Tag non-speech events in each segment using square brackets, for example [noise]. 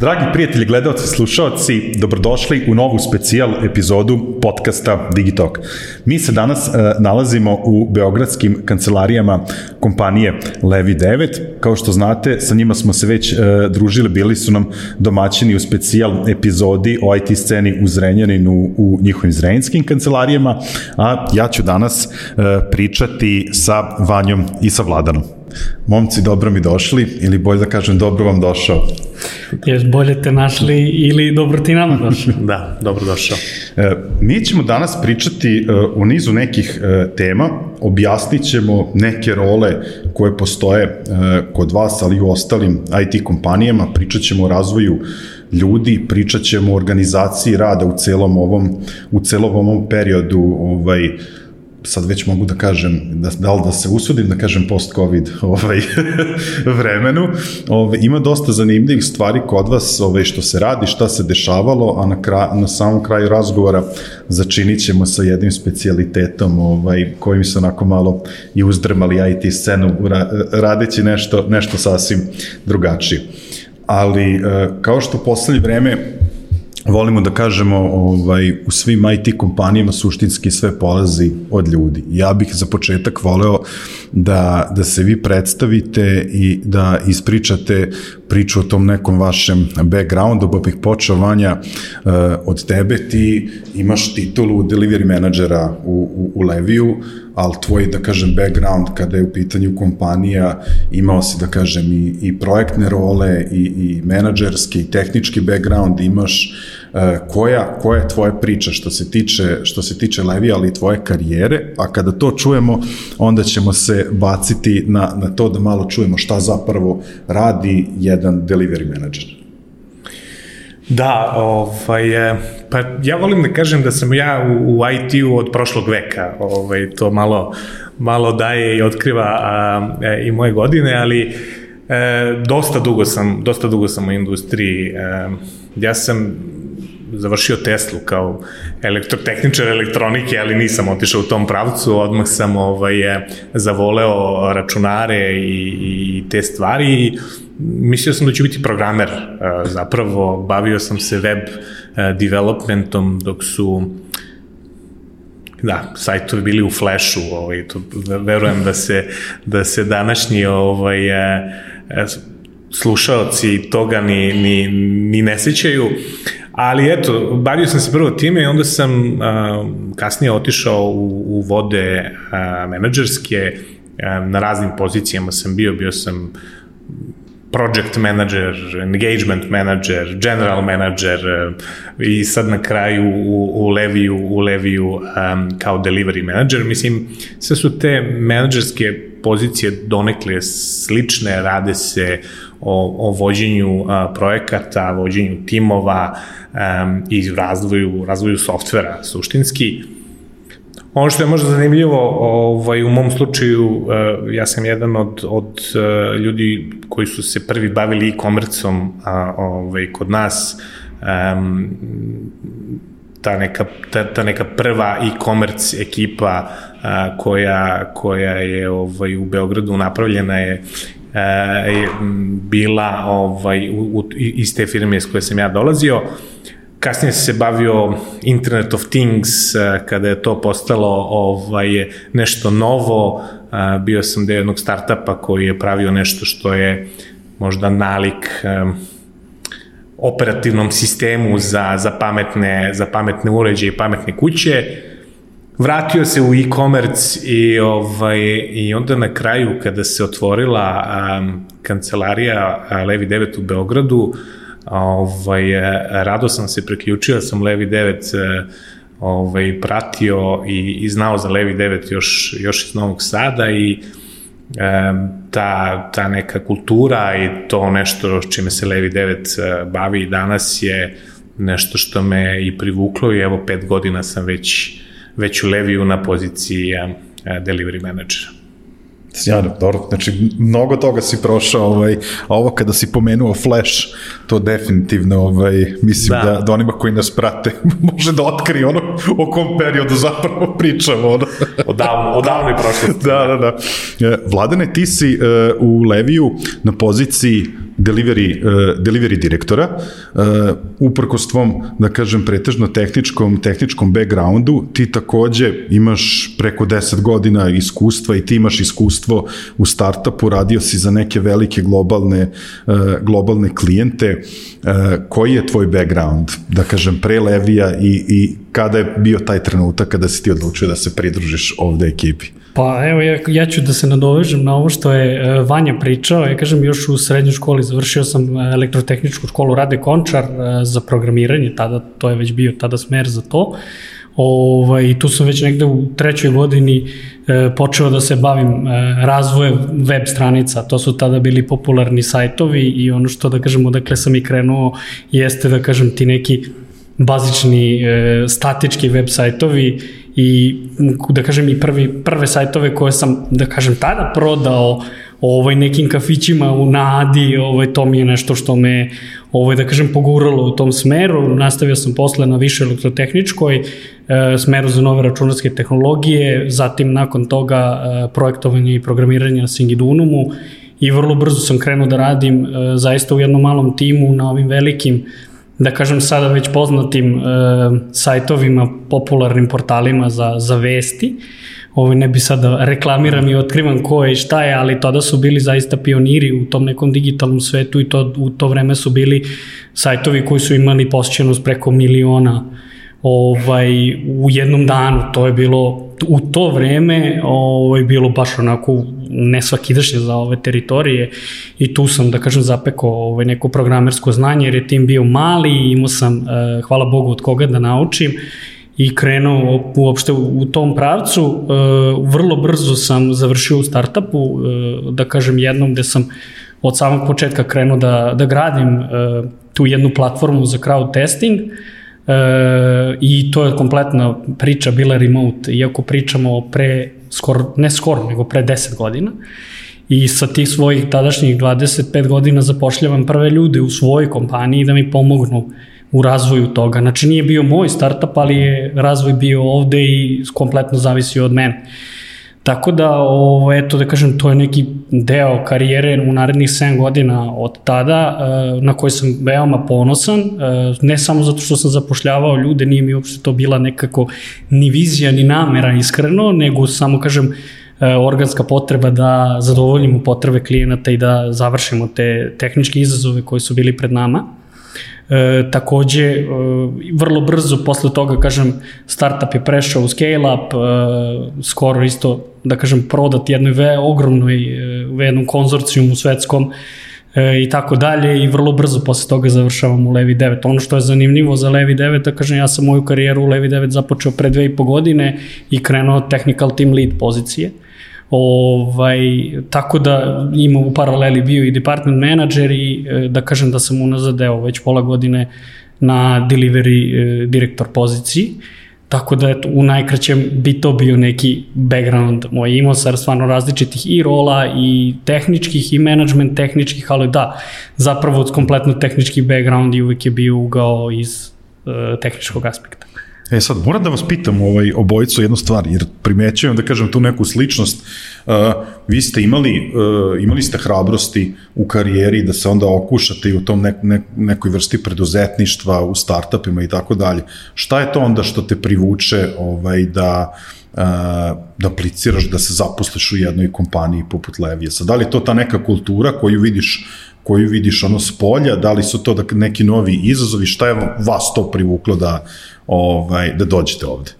Dragi prijatelji, gledalci, slušalci, dobrodošli u novu specijal epizodu podcasta Digitalk. Mi se danas e, nalazimo u beogradskim kancelarijama kompanije Levi 9. Kao što znate, sa njima smo se već e, družili, bili su nam domaćini u specijal epizodi o IT sceni u Zrenjaninu u njihovim zrenjanskim kancelarijama, a ja ću danas e, pričati sa Vanjom i sa Vladanom. Momci, dobro mi došli, ili bolje da kažem, dobro vam došao. Jes bolje te našli ili dobro ti nama došao. [laughs] da, dobro došao. E, mi ćemo danas pričati e, o nizu nekih e, tema, objasnit ćemo neke role koje postoje kod vas, ali i u ostalim IT kompanijama, pričat ćemo o razvoju ljudi, pričat ćemo o organizaciji rada u celom ovom, u celom ovom periodu ovaj, sad već mogu da kažem, da, da li da se usudim da kažem post-covid [laughs] ovaj, vremenu, ovaj, ima dosta zanimljivih stvari kod vas ovaj, što se radi, šta se dešavalo, a na, kra, na samom kraju razgovora začinit ćemo sa jednim specijalitetom ovaj, kojim se onako malo i uzdrmali IT scenu radeći nešto, nešto sasvim drugačije. Ali eh, kao što poslednje vreme volimo da kažemo ovaj, u svim IT kompanijama suštinski sve polazi od ljudi. Ja bih za početak voleo da, da se vi predstavite i da ispričate priču o tom nekom vašem backgroundu, pa bih počeo Vanja uh, od tebe, ti imaš titulu delivery menadžera u, u, u Leviju, ali tvoj, da kažem, background kada je u pitanju kompanija, imao si, da kažem, i, i projektne role, i, i menadžerski, i tehnički background, imaš uh, koja, koja je tvoja priča što se tiče, što se tiče Levi, ali i tvoje karijere, a kada to čujemo, onda ćemo se baciti na, na to da malo čujemo šta zapravo radi jedan delivery manager. Da, ovaj, pa ja volim da kažem da sam ja u, u IT-u od prošlog veka, ovaj, to malo, malo daje i otkriva a, e, i moje godine, ali e, dosta dugo sam, dosta dugo sam u industriji. E, ja sam završio Teslu kao elektrotehničar elektronike, ali nisam otišao u tom pravcu, odmah sam ovaj, zavoleo računare i, i te stvari i mislio sam da ću biti programer, zapravo. Bavio sam se web developmentom dok su da, sajtovi bili u flashu, ovaj, to verujem da se, da se današnji ovaj, slušaoci toga ni, ni, ni ne sećaju, Ali eto, bavio sam se prvo time i onda sam a, kasnije otišao u, u vode a, menadžerske, a, na raznim pozicijama sam bio, bio sam project manager, engagement manager, general manager i sad na kraju u, u Leviju, u Leviju um, kao delivery manager. Mislim, sve su te menadžerske pozicije donekle slične, rade se o, o vođenju a, projekata, vođenju timova um, i razvoju, razvoju softvera suštinski. Ono što je možda zanimljivo, ovaj, u mom slučaju, uh, ja sam jedan od, od uh, ljudi koji su se prvi bavili e-komercom ovaj, kod nas, um, ta neka, ta, ta neka prva e-commerce ekipa a, koja, koja je ovaj, u Beogradu napravljena je e, bila ovaj, u, u, iz te firme s koje sam ja dolazio. Kasnije se bavio Internet of Things, e, kada je to postalo ovaj, nešto novo. E, bio sam deo jednog startupa koji je pravio nešto što je možda nalik operativnom sistemu za, za, pametne, za pametne uređaje i pametne kuće vratio se u e-commerce i, ovaj, i onda na kraju kada se otvorila um, kancelarija Levi 9 u Beogradu, ovaj, rado sam se preključio, sam Levi 9 ovaj, pratio i, i znao za Levi 9 još, još iz Novog Sada i um, ta, ta neka kultura i to nešto čime se Levi 9 bavi danas je nešto što me i privuklo i evo pet godina sam već već u Leviju na poziciji delivery menadžera. Sjajno, dobro. Znači, mnogo toga si prošao, ovaj, a ovo kada si pomenuo Flash, to definitivno, ovaj, mislim da, da, da onima koji nas prate [laughs] može da otkrije ono o kom periodu zapravo [laughs] pričamo. Ono. [laughs] Odavno, odavno je prošlo. da, da, da. E, Vladane, ti si uh, u Leviju na poziciji delivery, uh, delivery direktora, uh, uprkos tvom, da kažem, pretežno tehničkom, tehničkom backgroundu, ti takođe imaš preko 10 godina iskustva i ti imaš iskustvo u startupu, radio si za neke velike globalne, uh, globalne klijente. Uh, koji je tvoj background, da kažem, pre Levija i, i kada je bio taj trenutak kada si ti odlučio da se pridružiš ovde ekipi? Pa evo, ja, ja ću da se nadovežem na ovo što je e, Vanja pričao. Ja kažem, još u srednjoj školi završio sam e, elektrotehničku školu Rade Končar e, za programiranje, tada to je već bio tada smer za to. Ovaj, tu sam već negde u trećoj godini e, počeo da se bavim e, razvojem web stranica. To su tada bili popularni sajtovi i ono što da kažem odakle sam i krenuo jeste da kažem ti neki bazični e, statički web sajtovi i da kažem i prvi, prve sajtove koje sam da kažem tada prodao ovaj nekim kafićima u Nadi, ovaj to mi je nešto što me ovaj da kažem poguralo u tom smeru. Nastavio sam posle na više elektrotehničkoj e, smeru za nove računarske tehnologije, zatim nakon toga e, projektovanje i programiranje na Singidunumu i vrlo brzo sam krenuo da radim e, zaista u jednom malom timu na ovim velikim da kažem sada već poznatim e, sajtovima, popularnim portalima za, za vesti. Ovo ne bi sada reklamiram i otkrivam ko je i šta je, ali tada su bili zaista pioniri u tom nekom digitalnom svetu i to, u to vreme su bili sajtovi koji su imali posjećenost preko miliona ovaj, u jednom danu. To je bilo u to vreme ovaj, bilo baš onako nesvakidašnje za ove teritorije i tu sam, da kažem, zapekao ovaj, neko programersko znanje jer je tim bio mali i imao sam, eh, hvala Bogu, od koga da naučim i krenuo uopšte u tom pravcu. Eh, vrlo brzo sam završio u startupu, eh, da kažem jednom gde sam od samog početka krenuo da, da gradim tu jednu platformu za crowd testing, I to je kompletna priča bila remote, iako pričamo pre, skoro, ne skoro, nego pre 10 godina. I sa tih svojih tadašnjih 25 godina zapošljavam prve ljude u svojoj kompaniji da mi pomognu u razvoju toga. Znači nije bio moj startup, ali je razvoj bio ovde i kompletno zavisio od mene. Tako da, ovo, eto da kažem, to je neki deo karijere u narednih 7 godina od tada, eh, na koji sam veoma ponosan, eh, ne samo zato što sam zapošljavao ljude, nije mi uopšte to bila nekako ni vizija, ni namera iskreno, nego samo, kažem, eh, organska potreba da zadovoljimo potrebe klijenata i da završimo te tehničke izazove koji su bili pred nama. E, takođe, e, vrlo brzo posle toga, kažem, startup je prešao u scale-up, e, skoro isto, da kažem, prodat jednoj ve, ogromnoj, e, u jednom konzorcijumu svetskom, e, i tako dalje i vrlo brzo posle toga završavam u Levi 9. Ono što je zanimljivo za Levi 9, da kažem, ja sam moju karijeru u Levi 9 započeo pre dve i po godine i krenuo technical team lead pozicije. Ovaj, tako da imam u paraleli bio i department manager i e, da kažem da sam unazad evo već pola godine na delivery e, direktor poziciji. Tako da eto, u najkraćem bi to bio neki background moj. Imao sam stvarno različitih i rola i tehničkih i management tehničkih, ali da, zapravo kompletno tehnički background i uvek je bio ugao iz uh, tehničkog aspekta. E sad, moram da vas pitam ovaj, obojicu jednu stvar, jer primećujem da kažem tu neku sličnost. Uh, vi ste imali, uh, imali ste hrabrosti u karijeri da se onda okušate i u tom ne, ne, nekoj vrsti preduzetništva, u startupima i tako dalje. Šta je to onda što te privuče ovaj, da, uh, da apliciraš, da se zaposliš u jednoj kompaniji poput Levijesa? Da li to ta neka kultura koju vidiš koju vidiš ono s polja, da li su to da neki novi izazovi, šta je vas to privuklo da, ovaj, da dođete ovde?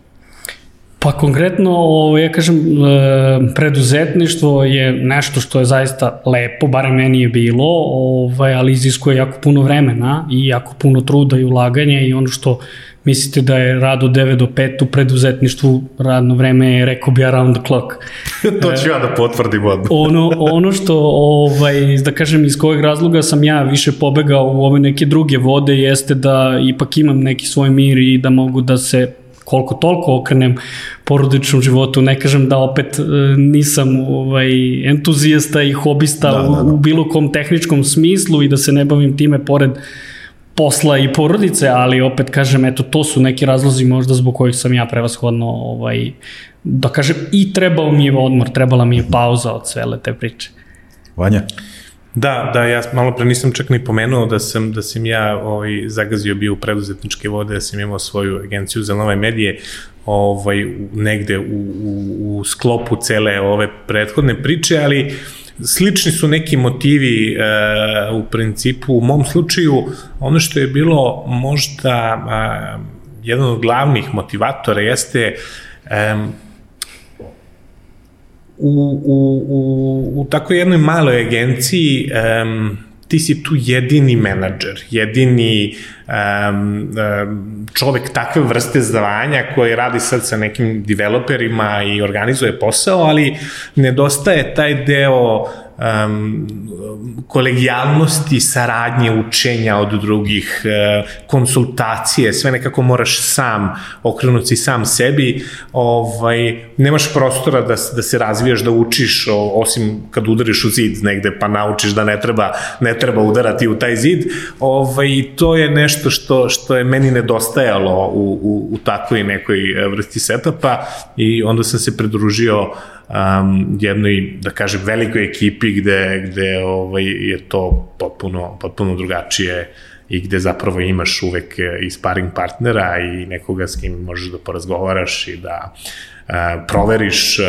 Pa konkretno, ovaj, ja kažem, e, preduzetništvo je nešto što je zaista lepo, barem meni je bilo, ovaj, ali iziskuje jako puno vremena i jako puno truda i ulaganja i ono što mislite da je rad od 9 do 5 u preduzetništvu, radno vreme je, rekao bi, around the clock. [laughs] to ću ja da potvrdim odmah. [laughs] ono, ono što, ovaj, da kažem, iz kojeg razloga sam ja više pobegao u ove neke druge vode, jeste da ipak imam neki svoj mir i da mogu da se koliko toliko okrenem porodičnom životu, ne kažem da opet e, nisam ovaj, entuzijasta i hobista da, da, da. U, bilo kom tehničkom smislu i da se ne bavim time pored posla i porodice, ali opet kažem, eto, to su neki razlozi možda zbog kojih sam ja prevashodno, ovaj, da kažem, i trebao mi je odmor, trebala mi je pauza od cele te priče. Vanja? Da, da, ja malo pre nisam čak ni pomenuo da sam, da sam ja ovaj, zagazio bio u preduzetničke vode, da sam imao svoju agenciju za nove medije ovaj, negde u, u, u sklopu cele ove prethodne priče, ali slični su neki motivi e, u principu, u mom slučaju, ono što je bilo možda e, jedan od glavnih motivatora jeste e, u, u, u, u tako jednoj maloj agenciji um, ti si tu jedini menadžer, jedini um, um, čovek takve vrste zvanja koji radi sad sa nekim developerima i organizuje posao, ali nedostaje taj deo um, kolegijalnosti, saradnje, učenja od drugih, uh, konsultacije, sve nekako moraš sam okrenuti sam sebi, ovaj, nemaš prostora da, da se razvijaš, da učiš, osim kad udariš u zid negde pa naučiš da ne treba, ne treba udarati u taj zid, ovaj, to je nešto što, što je meni nedostajalo u, u, u takvoj nekoj vrsti setapa i onda sam se pridružio uh, um, jednoj, da kažem, velikoj ekipi gde, gde ovaj, je to potpuno, potpuno drugačije i gde zapravo imaš uvek i sparing partnera i nekoga s kim možeš da porazgovaraš i da uh, proveriš uh,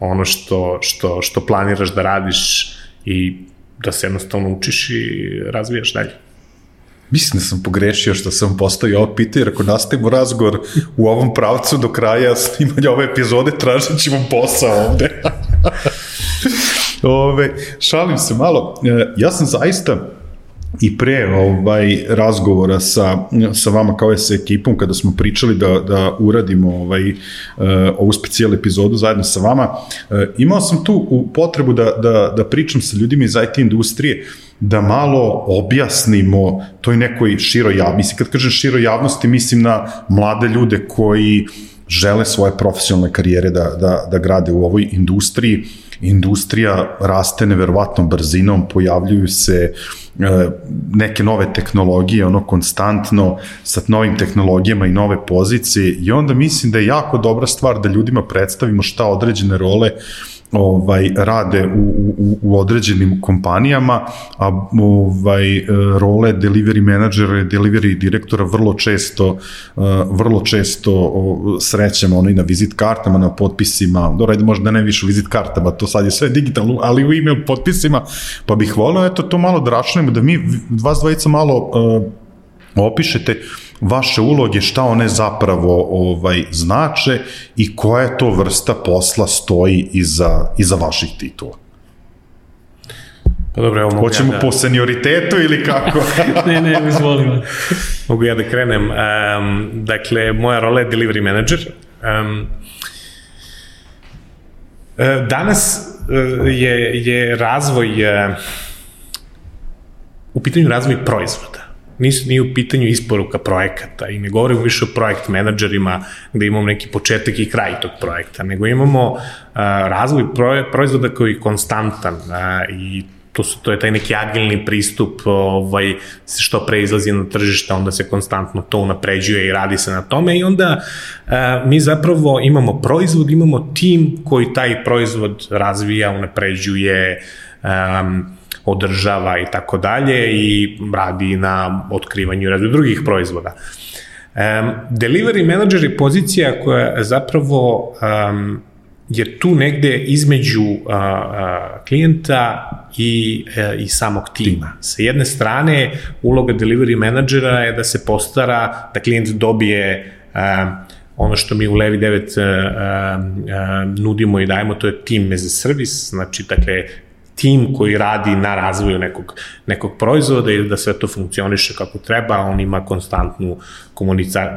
ono što, što, što planiraš da radiš i da se jednostavno učiš i razvijaš dalje. Mislim da sam pogrešio što sam postavio ovo pitanje, jer ako nastavimo razgovor u ovom pravcu do kraja snimanja ove epizode, tražit ćemo posao ovde. [laughs] ove, šalim se malo. E, ja sam zaista i pre ovaj razgovora sa, sa vama kao je sa ekipom kada smo pričali da, da uradimo ovaj, uh, ovu specijal epizodu zajedno sa vama, uh, imao sam tu potrebu da, da, da pričam sa ljudima iz IT industrije da malo objasnimo toj nekoj široj javnosti. Mislim, kad kažem široj javnosti, mislim na mlade ljude koji žele svoje profesionalne karijere da, da, da grade u ovoj industriji. Industrija raste neverovatnom brzinom, pojavljuju se e, neke nove tehnologije, ono konstantno sa novim tehnologijama i nove pozicije i onda mislim da je jako dobra stvar da ljudima predstavimo šta određene role ovaj rade u, u, u određenim kompanijama, a ovaj role delivery menadžera i delivery direktora vrlo često vrlo često srećemo ono i na vizit kartama, na potpisima, dobro, ajde možda ne više vizit kartama, to sad je sve digitalno, ali u email potpisima, pa bih volio eto to malo da računamo, da mi vas dvojica malo uh, opišete uh, vaše uloge, šta one zapravo ovaj znače i koja je to vrsta posla stoji iza, iza vaših titula. Pa dobro, evo mogu Hoćemo ja da... po senioritetu ili kako? [laughs] ne, ne, izvolimo. mogu ja da krenem. Um, dakle, moja rola je delivery manager. Um, danas je, je razvoj u pitanju razvoj proizvoda nisu, nije u pitanju isporuka projekata i ne govorimo više o projekt menadžerima gde imamo neki početak i kraj tog projekta, nego imamo razvoj proizvoda koji je konstantan i to, su, to je taj neki agilni pristup, ovaj, što pre izlazi na tržište, onda se konstantno to unapređuje i radi se na tome i onda uh, mi zapravo imamo proizvod, imamo tim koji taj proizvod razvija, unapređuje, um, održava i tako dalje i radi na otkrivanju i razvoju drugih proizvoda. Um, delivery manager je pozicija koja zapravo um, je tu negde između uh, uh, klijenta i, uh, i samog tima. Sa jedne strane, uloga delivery menadžera je da se postara da klijent dobije uh, ono što mi u Levi 9 uh, uh, nudimo i dajemo, to je team as a service, znači, dakle, tim koji radi na razvoju nekog, nekog proizvoda i da sve to funkcioniše kako treba, on ima konstantnu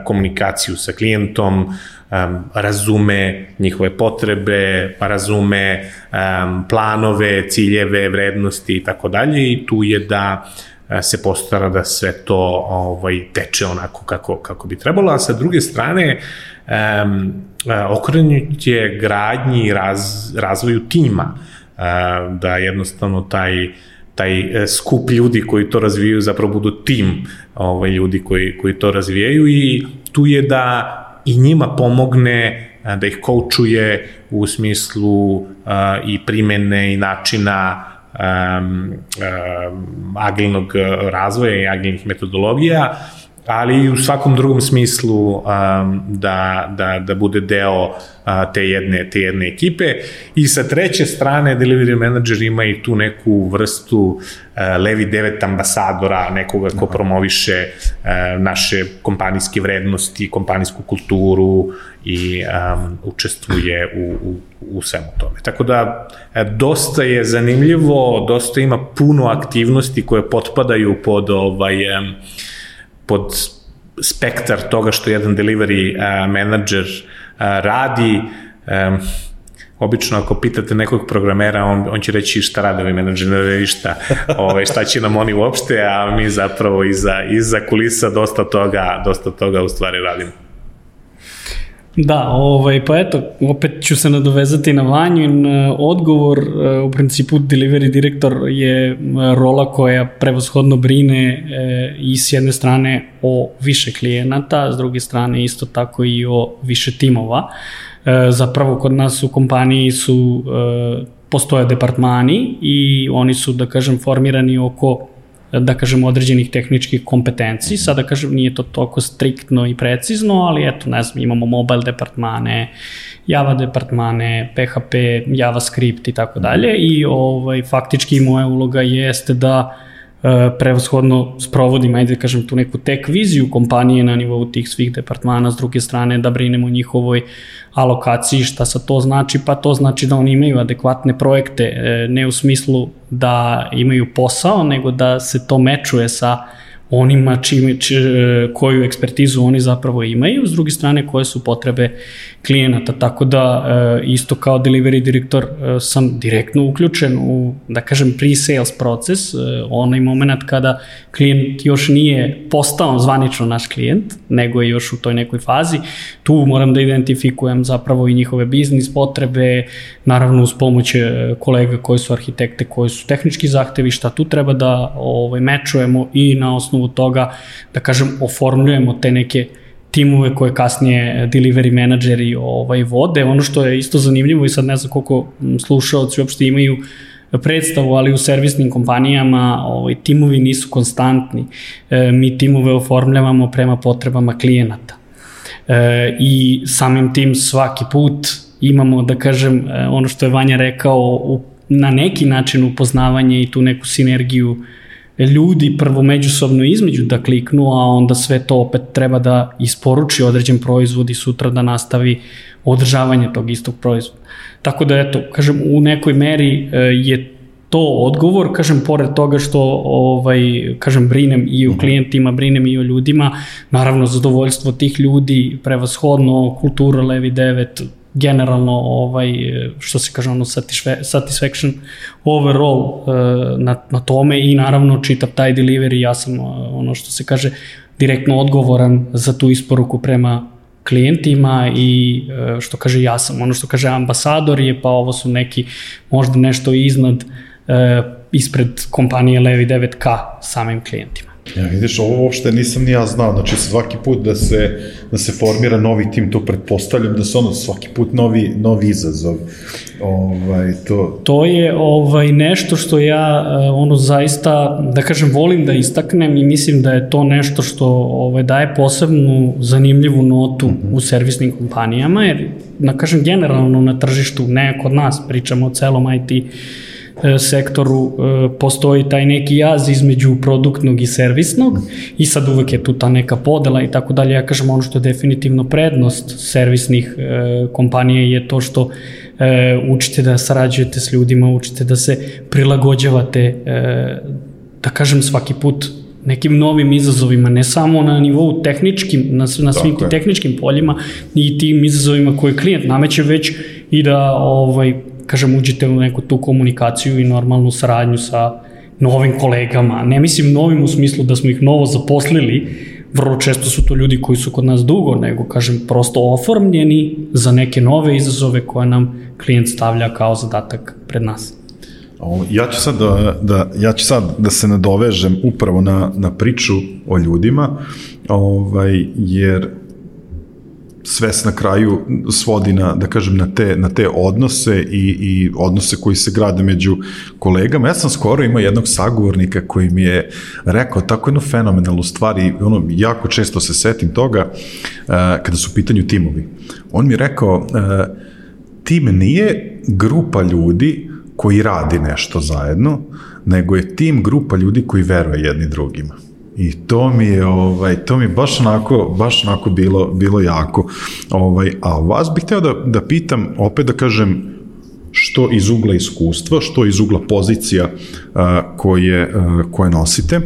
komunikaciju sa klijentom, um, razume njihove potrebe, razume um, planove, ciljeve, vrednosti i tako dalje i tu je da e, se postara da sve to ovaj teče onako kako kako bi trebalo, a sa druge strane um, okrenut je gradnji i raz, razvoju tima da jednostavno taj taj e, skup ljudi koji to razvijaju zapravo budu tim ovaj, ljudi koji, koji to razvijaju i tu je da i njima pomogne da ih koučuje u smislu a, i primene i načina um, um, agilnog razvoja i agilnih metodologija, ali i u svakom drugom smislu um, da, da, da bude deo uh, te, jedne, te jedne ekipe. I sa treće strane, delivery manager ima i tu neku vrstu uh, levi devet ambasadora, nekoga ko promoviše uh, naše kompanijske vrednosti, kompanijsku kulturu i um, učestvuje u, u, u svemu tome. Tako da, e, dosta je zanimljivo, dosta ima puno aktivnosti koje potpadaju pod ovaj, um, pod spektar toga što jedan delivery uh, manager uh, radi. Um, obično ako pitate nekog programera, on, on će reći šta rade ovi menadžeri, šta, [laughs] ovaj, šta će nam oni uopšte, a mi zapravo iza, iza kulisa dosta toga, dosta toga u stvari radimo. Da, ovaj, pa eto, opet ću se nadovezati na Vanjin e, odgovor. E, u principu delivery direktor je e, rola koja prevoshodno brine i s jedne strane o više klijenata, s druge strane isto tako i o više timova. Zapravo kod nas u kompaniji su postoje departmani i oni su, da kažem, formirani oko da kažem, određenih tehničkih kompetenciji. Sada, kažem, nije to toliko striktno i precizno, ali eto, ne znam, imamo mobile departmane, Java departmane, PHP, JavaScript i tako dalje i ovaj, faktički moja uloga jeste da prevashodno sprovodim, ajde da kažem, tu neku tek viziju kompanije na nivou tih svih departmana, s druge strane da brinemo o njihovoj alokaciji, šta sa to znači? Pa to znači da oni imaju adekvatne projekte, e, ne u smislu da imaju posao, nego da se to mečuje sa onima čime, č, koju ekspertizu oni zapravo imaju, s druge strane koje su potrebe klijenata, tako da e, isto kao delivery direktor e, sam direktno uključen u, da kažem, pre-sales proces, e, onaj moment kada klijent još nije postao zvanično naš klijent, nego je još u toj nekoj fazi, tu moram da identifikujem zapravo i njihove biznis potrebe, naravno uz pomoć kolega koji su arhitekte, koji su tehnički zahtevi, šta tu treba da ovaj, mečujemo i na osnovu toga, da kažem, oformljujemo te neke timove koje kasnije delivery menadžeri ovaj, vode. Ono što je isto zanimljivo i sad ne znam koliko slušalci uopšte imaju predstavu, ali u servisnim kompanijama ovaj, timovi nisu konstantni. E, mi timove oformljavamo prema potrebama klijenata. E, I samim tim svaki put imamo, da kažem, e, ono što je Vanja rekao, u, na neki način upoznavanje i tu neku sinergiju ljudi prvo međusobno između da kliknu, a onda sve to opet treba da isporuči određen proizvod i sutra da nastavi održavanje tog istog proizvoda. Tako da, eto, kažem, u nekoj meri e, je to odgovor, kažem, pored toga što, ovaj, kažem, brinem i o mhm. klijentima, brinem i o ljudima, naravno, zadovoljstvo tih ljudi, prevashodno, kultura Levi 9, generalno ovaj što se kaže ono satisfaction overall uh, na, na tome i naravno čitav taj delivery ja sam uh, ono što se kaže direktno odgovoran za tu isporuku prema klijentima i uh, što kaže ja sam ono što kaže ambasador je pa ovo su neki možda nešto iznad ispred kompanije Levi 9K samim klijentima. Ja, vidiš, ovo uopšte nisam ni ja znao, znači svaki put da se, da se formira novi tim, to pretpostavljam da se ono svaki put novi, novi izazov. Ovaj, to... to je ovaj, nešto što ja eh, ono zaista, da kažem, volim da istaknem i mislim da je to nešto što ovaj, daje posebnu zanimljivu notu mm -hmm. u servisnim kompanijama, jer, da kažem, generalno na tržištu, ne kod nas, pričamo o celom IT sektoru e, postoji taj neki jaz između produktnog i servisnog i sad uvek je tu ta neka podela i tako dalje. Ja kažem ono što je definitivno prednost servisnih e, kompanija je to što učite da sarađujete s ljudima, učite da se prilagođavate da kažem svaki put nekim novim izazovima, ne samo na nivou tehničkim, na, na svim tim tehničkim poljima i tim izazovima koje klijent nameće već i da ovaj, kažem, uđete u neku tu komunikaciju i normalnu saradnju sa novim kolegama. Ne mislim novim u smislu da smo ih novo zaposlili, vrlo često su to ljudi koji su kod nas dugo, nego, kažem, prosto oformljeni za neke nove izazove koje nam klijent stavlja kao zadatak pred nas. Ja ću sad da, da, ja ću sad da se nadovežem upravo na, na priču o ljudima, ovaj, jer sve na kraju svodi na, da kažem, na te, na te odnose i, i odnose koji se grade među kolegama. Ja sam skoro imao jednog sagovornika koji mi je rekao tako jednu fenomenalnu stvar i ono, jako često se setim toga uh, kada su u pitanju timovi. On mi je rekao, uh, tim nije grupa ljudi koji radi nešto zajedno, nego je tim grupa ljudi koji veruje jedni drugima. I to mi je ovaj to mi baš onako baš onako bilo bilo jako. Ovaj a vas bih hteo da da pitam opet da kažem što iz ugla iskustva, što iz ugla pozicija a, koje, a, koje nosite.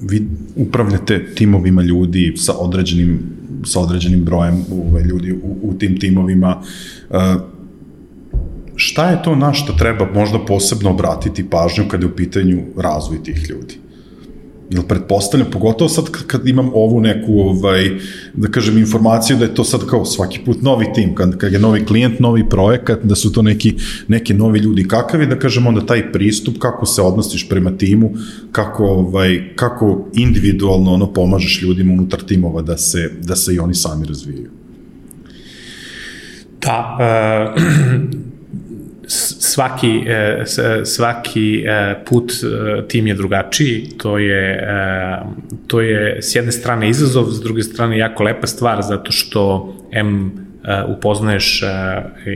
Vi upravljate timovima ljudi sa određenim sa određenim brojem ovaj, ljudi u, u tim timovima. A, šta je to na što treba možda posebno obratiti pažnju kada je u pitanju razvoj tih ljudi? Jel pretpostavljam, pogotovo sad kad imam ovu neku, ovaj, da kažem, informaciju da je to sad kao svaki put novi tim, kad, kad je novi klijent, novi projekat, da su to neki, neki novi ljudi. Kakav je, da kažem, onda taj pristup, kako se odnosiš prema timu, kako, ovaj, kako individualno ono, pomažeš ljudima unutar timova da se, da se i oni sami razvijaju? Da, uh, [clears throat] svaki, e, svaki e, put e, tim je drugačiji, to je, to je s jedne strane izazov, s druge strane jako lepa stvar, zato što M upoznaješ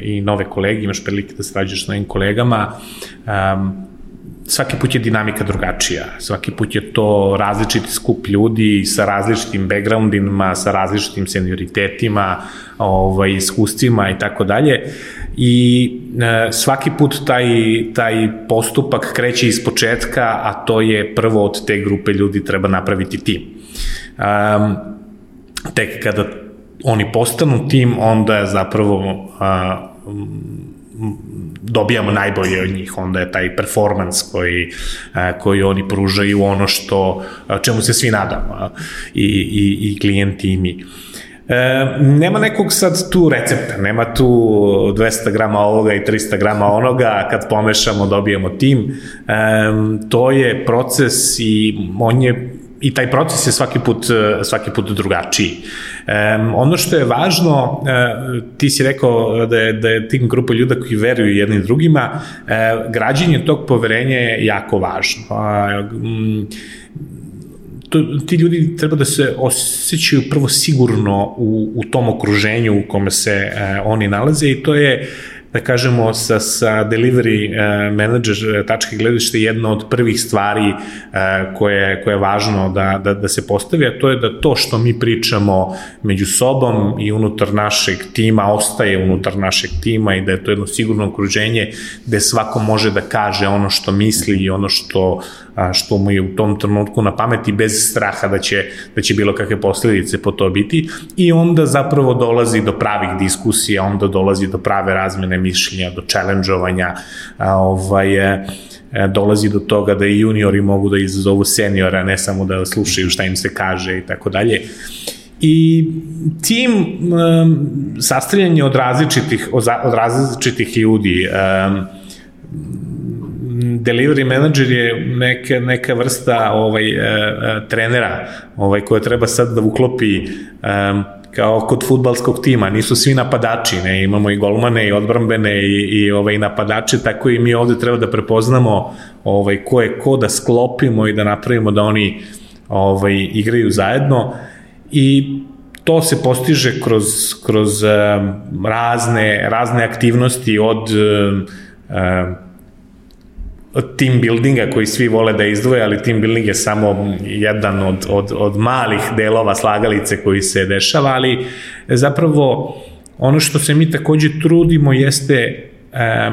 i nove kolege, imaš prilike da srađaš s novim kolegama, svaki put je dinamika drugačija, svaki put je to različiti skup ljudi sa različitim backgroundima, sa različitim senioritetima, ovaj, iskustvima i tako dalje i e, svaki put taj, taj postupak kreće iz početka, a to je prvo od te grupe ljudi treba napraviti tim. Um, tek kada oni postanu tim, onda je zapravo uh, dobijamo najbolje od njih, onda je taj performans koji, koji oni pružaju ono što, čemu se svi nadamo, i, i, i klijenti i mi. E, nema nekog sad tu recepta, nema tu 200 grama ovoga i 300 grama onoga, kad pomešamo dobijemo tim. E, to je proces i on je i taj proces je svaki put, svaki put drugačiji. Um, ono što je važno, uh, ti si rekao da je, da je tim grupa ljuda koji veruju jednim drugima, uh, građenje tog poverenja je jako važno. Uh, to, ti ljudi treba da se osjećaju prvo sigurno u, u tom okruženju u kome se e, oni nalaze i to je da kažemo, sa, sa delivery uh, manager e, tačke gledište jedna od prvih stvari uh, koje, koje je važno da, da, da se postavi, a to je da to što mi pričamo među sobom i unutar našeg tima ostaje unutar našeg tima i da je to jedno sigurno okruženje gde svako može da kaže ono što misli i ono što što mu je u tom trenutku na pameti bez straha da će, da će bilo kakve posledice po to biti. I onda zapravo dolazi do pravih diskusija, onda dolazi do prave razmene mišljenja, do challenge-ovanja, ovaj, e, e, dolazi do toga da i juniori mogu da izazovu seniora, ne samo da slušaju šta im se kaže i tako dalje. I tim um, sastavljanje od različitih, od, različitih ljudi, um, delivery manager je neka, neka vrsta ovaj, e, trenera ovaj, koja treba sad da uklopi um, kao kod futbalskog tima, nisu svi napadači, ne, imamo i golmane i odbrambene i, i ovaj napadače, tako i mi ovde treba da prepoznamo ovaj ko je ko da sklopimo i da napravimo da oni ovaj igraju zajedno. I to se postiže kroz kroz um, razne razne aktivnosti od um, team buildinga koji svi vole da izdvoje, ali team building je samo jedan od, od, od malih delova slagalice koji se dešava, ali zapravo ono što se mi takođe trudimo jeste e,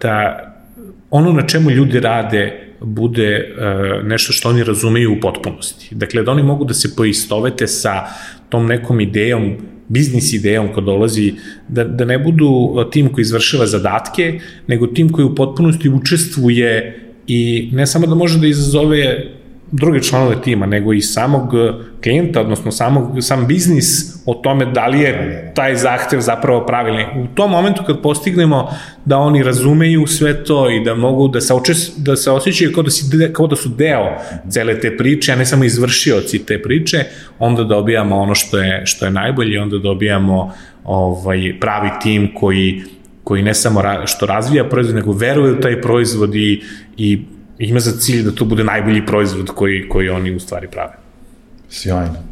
da ono na čemu ljudi rade bude e, nešto što oni razumeju u potpunosti. Dakle, da oni mogu da se poistovete sa tom nekom idejom biznis idejom ko dolazi, da, da ne budu tim koji izvršava zadatke, nego tim koji u potpunosti učestvuje i ne samo da može da izazove druge članove tima, nego i samog klijenta, odnosno samog, sam biznis o tome da li je taj zahtev zapravo pravilni. U tom momentu kad postignemo da oni razumeju sve to i da mogu da se, očes, da se osjećaju kao da, si, kao da su deo cele te priče, a ne samo izvršioci te priče, onda dobijamo ono što je, što je najbolje, onda dobijamo ovaj, pravi tim koji koji ne samo ra, što razvija proizvod, nego veruje u taj proizvod i, i ima za cilj da to bude najbolji proizvod koji, koji oni u stvari prave. Sjajno.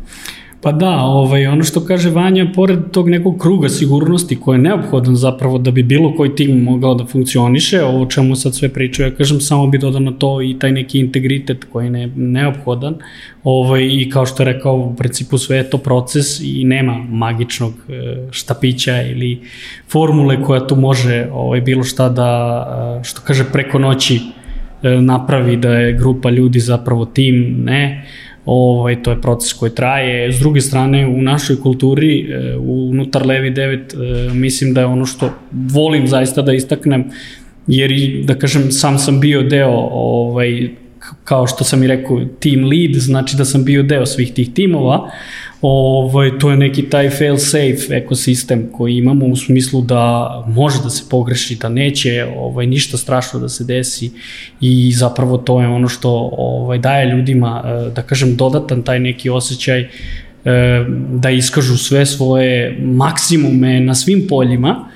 Pa da, ovaj, ono što kaže Vanja, pored tog nekog kruga sigurnosti koji je neophodan zapravo da bi bilo koji tim mogao da funkcioniše, ovo čemu sad sve pričaju, ja kažem, samo bi dodao na to i taj neki integritet koji je ne, neophodan ovaj, i kao što je rekao, u principu sve je to proces i nema magičnog e, štapića ili formule koja tu može ovaj, bilo šta da, e, što kaže, preko noći napravi da je grupa ljudi zapravo tim, ne, ovaj, to je proces koji traje. S druge strane, u našoj kulturi, e, unutar Levi 9, e, mislim da je ono što volim zaista da istaknem, jer i, da kažem, sam sam bio deo ovaj, kao što sam i rekao, team lead, znači da sam bio deo svih tih timova, ovaj, to je neki taj fail safe ekosistem koji imamo u smislu da može da se pogreši, da neće ovaj, ništa strašno da se desi i zapravo to je ono što ovaj, daje ljudima, eh, da kažem, dodatan taj neki osjećaj eh, da iskažu sve svoje maksimume na svim poljima,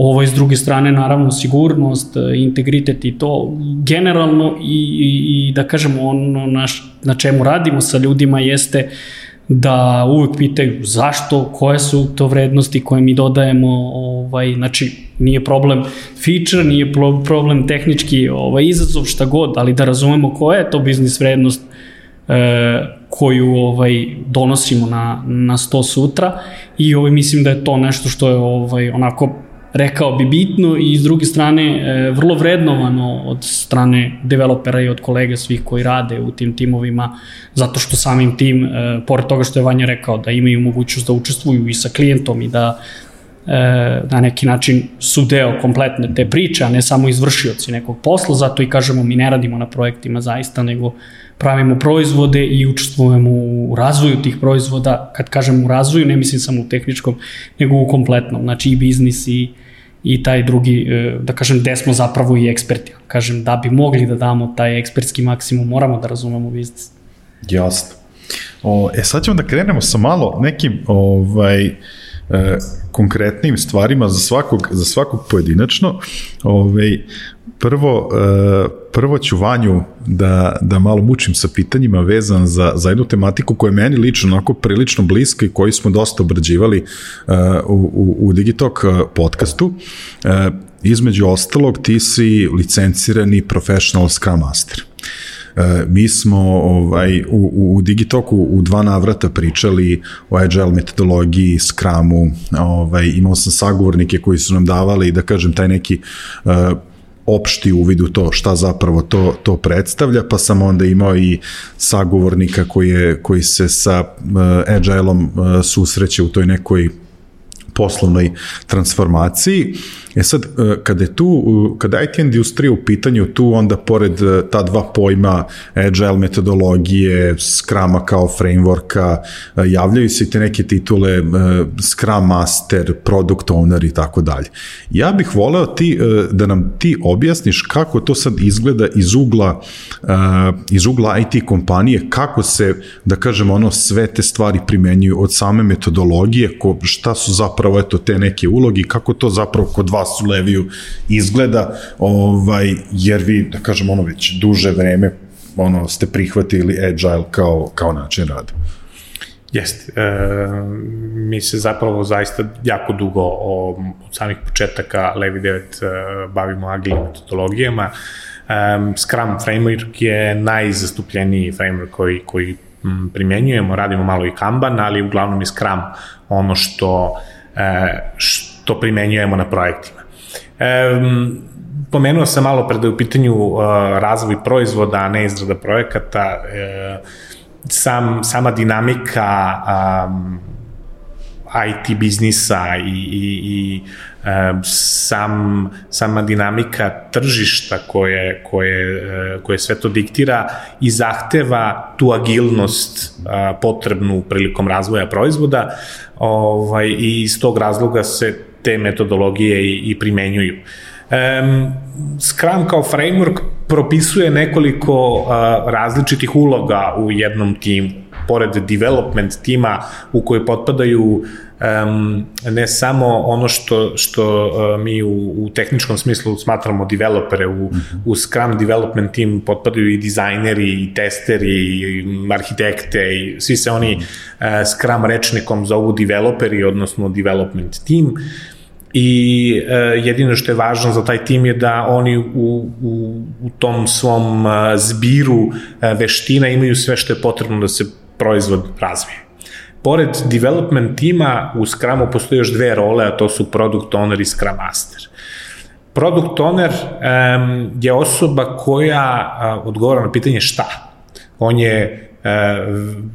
Ovo s druge strane, naravno, sigurnost, eh, integritet i to. Generalno i, i, i da kažemo ono na, na čemu radimo sa ljudima jeste uh, da uvek pitaju zašto, koje su to vrednosti koje mi dodajemo, ovaj, znači nije problem feature, nije problem tehnički ovaj, izazov, šta god, ali da razumemo koja je to biznis vrednost e, koju ovaj donosimo na, na sto sutra i ovaj, mislim da je to nešto što je ovaj, onako rekao bi bitno i s druge strane e, vrlo vrednovano od strane developera i od kolega svih koji rade u tim timovima zato što samim tim, e, pored toga što je Vanja rekao da imaju mogućnost da učestvuju i sa klijentom i da e, na neki način su deo kompletne te priče, a ne samo izvršioci nekog posla, zato i kažemo mi ne radimo na projektima zaista, nego pravimo proizvode i učestvujemo u razvoju tih proizvoda. Kad kažem u razvoju, ne mislim samo u tehničkom, nego u kompletnom. Znači i biznis i, i taj drugi, e, da kažem, gde smo zapravo i eksperti. Kažem, da bi mogli da damo taj ekspertski maksimum, moramo da razumemo biznis. Jasno. O, e sad ćemo da krenemo sa malo nekim ovaj, e, konkretnim stvarima za svakog, za svakog pojedinačno. Ovaj, prvo, e, prvo ću Vanju da, da malo mučim sa pitanjima vezan za, za jednu tematiku koja je meni lično onako prilično bliska i koju smo dosta obrađivali uh, u, u, u Digitalk uh, podcastu. Uh, između ostalog, ti si licencirani professional Scrum Master. Mi smo ovaj, u, u Digitoku u dva navrata pričali o agile metodologiji, Scrumu, ovaj, imao sam sagovornike koji su nam davali, da kažem, taj neki uh, opšti uvid u to šta zapravo to, to predstavlja, pa sam onda imao i sagovornika koji, je, koji se sa uh, Agile-om uh, susreće u toj nekoj poslovnoj transformaciji. E sad, e, kada je tu, kada IT industrija u pitanju, tu onda pored e, ta dva pojma agile metodologije, Scruma kao frameworka, e, javljaju se i te neke titule Scrum Master, Product Owner i tako dalje. Ja bih voleo ti, da nam ti objasniš kako to sad izgleda iz ugla, iz ugla IT kompanije, kako se, da kažemo, ono, sve te stvari primenjuju od same metodologije, ko, šta su zapravo eto, te neke ulogi, kako to zapravo kod vas u Leviju izgleda, ovaj, jer vi, da kažem, ono već duže vreme ono, ste prihvatili agile kao, kao način rada. Jeste. E, mi se zapravo zaista jako dugo o, od samih početaka Levi 9 e, bavimo agilim metodologijama. E, Scrum framework je najzastupljeniji framework koji, koji m, primenjujemo, radimo malo i Kanban, ali uglavnom je Scrum ono što, što primenjujemo na projektima. Um, pomenuo sam malo pre da je u pitanju uh, razvoj proizvoda, a ne izrada projekata. Uh, sam, sama dinamika um, IT biznisa i, i, i sam, sama dinamika tržišta koje, koje, koje sve to diktira i zahteva tu agilnost potrebnu prilikom razvoja proizvoda ovaj, i iz tog razloga se te metodologije i, i primenjuju. Um, Scrum kao framework propisuje nekoliko uh, različitih uloga u jednom timu. Pored development tima u koje potpadaju um, ne samo ono što, što uh, mi u, u tehničkom smislu smatramo developere, u, u Scrum development team potpadaju i dizajneri, i testeri, i arhitekte, i svi se oni uh, Scrum rečnikom zovu developeri, odnosno development team. I e, jedino što je važno za taj tim je da oni u, u, u tom svom e, zbiru e, veština imaju sve što je potrebno da se proizvod razvije. Pored development tima u Scrumu postoje još dve role, a to su product owner i Scrum master. Product owner um, je osoba koja uh, odgovara na pitanje šta. On je uh,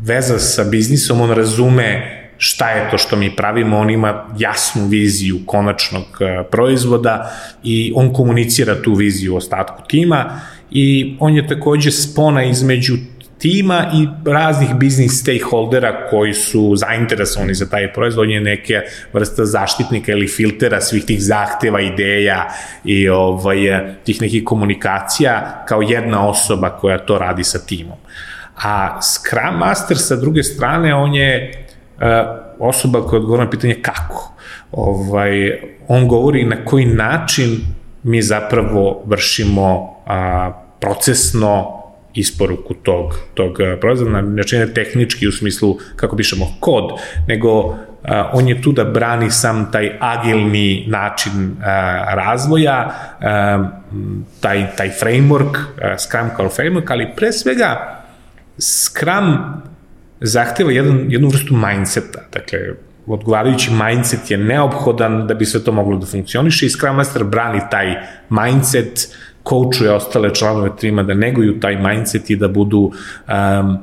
veza sa biznisom, on razume šta je to što mi pravimo, on ima jasnu viziju konačnog e, proizvoda i on komunicira tu viziju ostatku tima i on je takođe spona između tima i raznih biznis stakeholdera koji su zainteresovani za taj proizvod, je neke vrsta zaštitnika ili filtera svih tih zahteva, ideja i ovaj, tih nekih komunikacija kao jedna osoba koja to radi sa timom. A Scrum Master sa druge strane, on je E, osoba koja odgovara na pitanje kako. Ovaj, on govori na koji način mi zapravo vršimo a, procesno isporuku tog, tog proizvoda, znači ne tehnički u smislu kako pišemo kod, nego a, on je tu da brani sam taj agilni način a, razvoja, a, taj, taj framework, a, Scrum kao framework, ali pre svega Scrum zahteva jedan, jednu vrstu mindseta. Dakle, odgovarajući mindset je neophodan da bi sve to moglo da funkcioniše i Scrum Master brani taj mindset, koučuje ostale članove tima da neguju taj mindset i da budu um,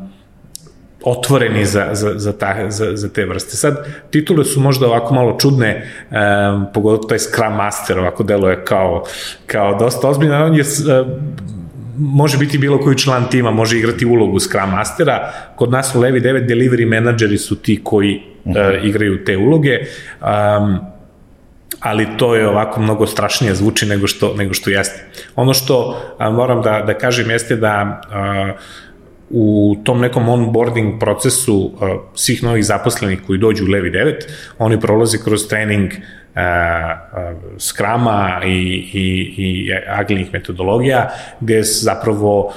otvoreni za, za, za, ta, za, za te vrste. Sad, titule su možda ovako malo čudne, um, pogotovo taj Scrum Master ovako deluje kao, kao dosta ozbiljno, on je uh, može biti bilo koji član tima, može igrati ulogu Scrum Mastera. Kod nas u Levi 9 delivery menadžeri su ti koji uh -huh. uh, igraju te uloge. Um, ali to je ovako mnogo strašnije zvuči nego što, nego što jeste. Ono što a, moram da, da kažem jeste da a, u tom nekom onboarding procesu a, svih novih zaposlenih koji dođu u Levi 9, oni prolaze kroz trening skrama i, i, i agilnih metodologija, gde zapravo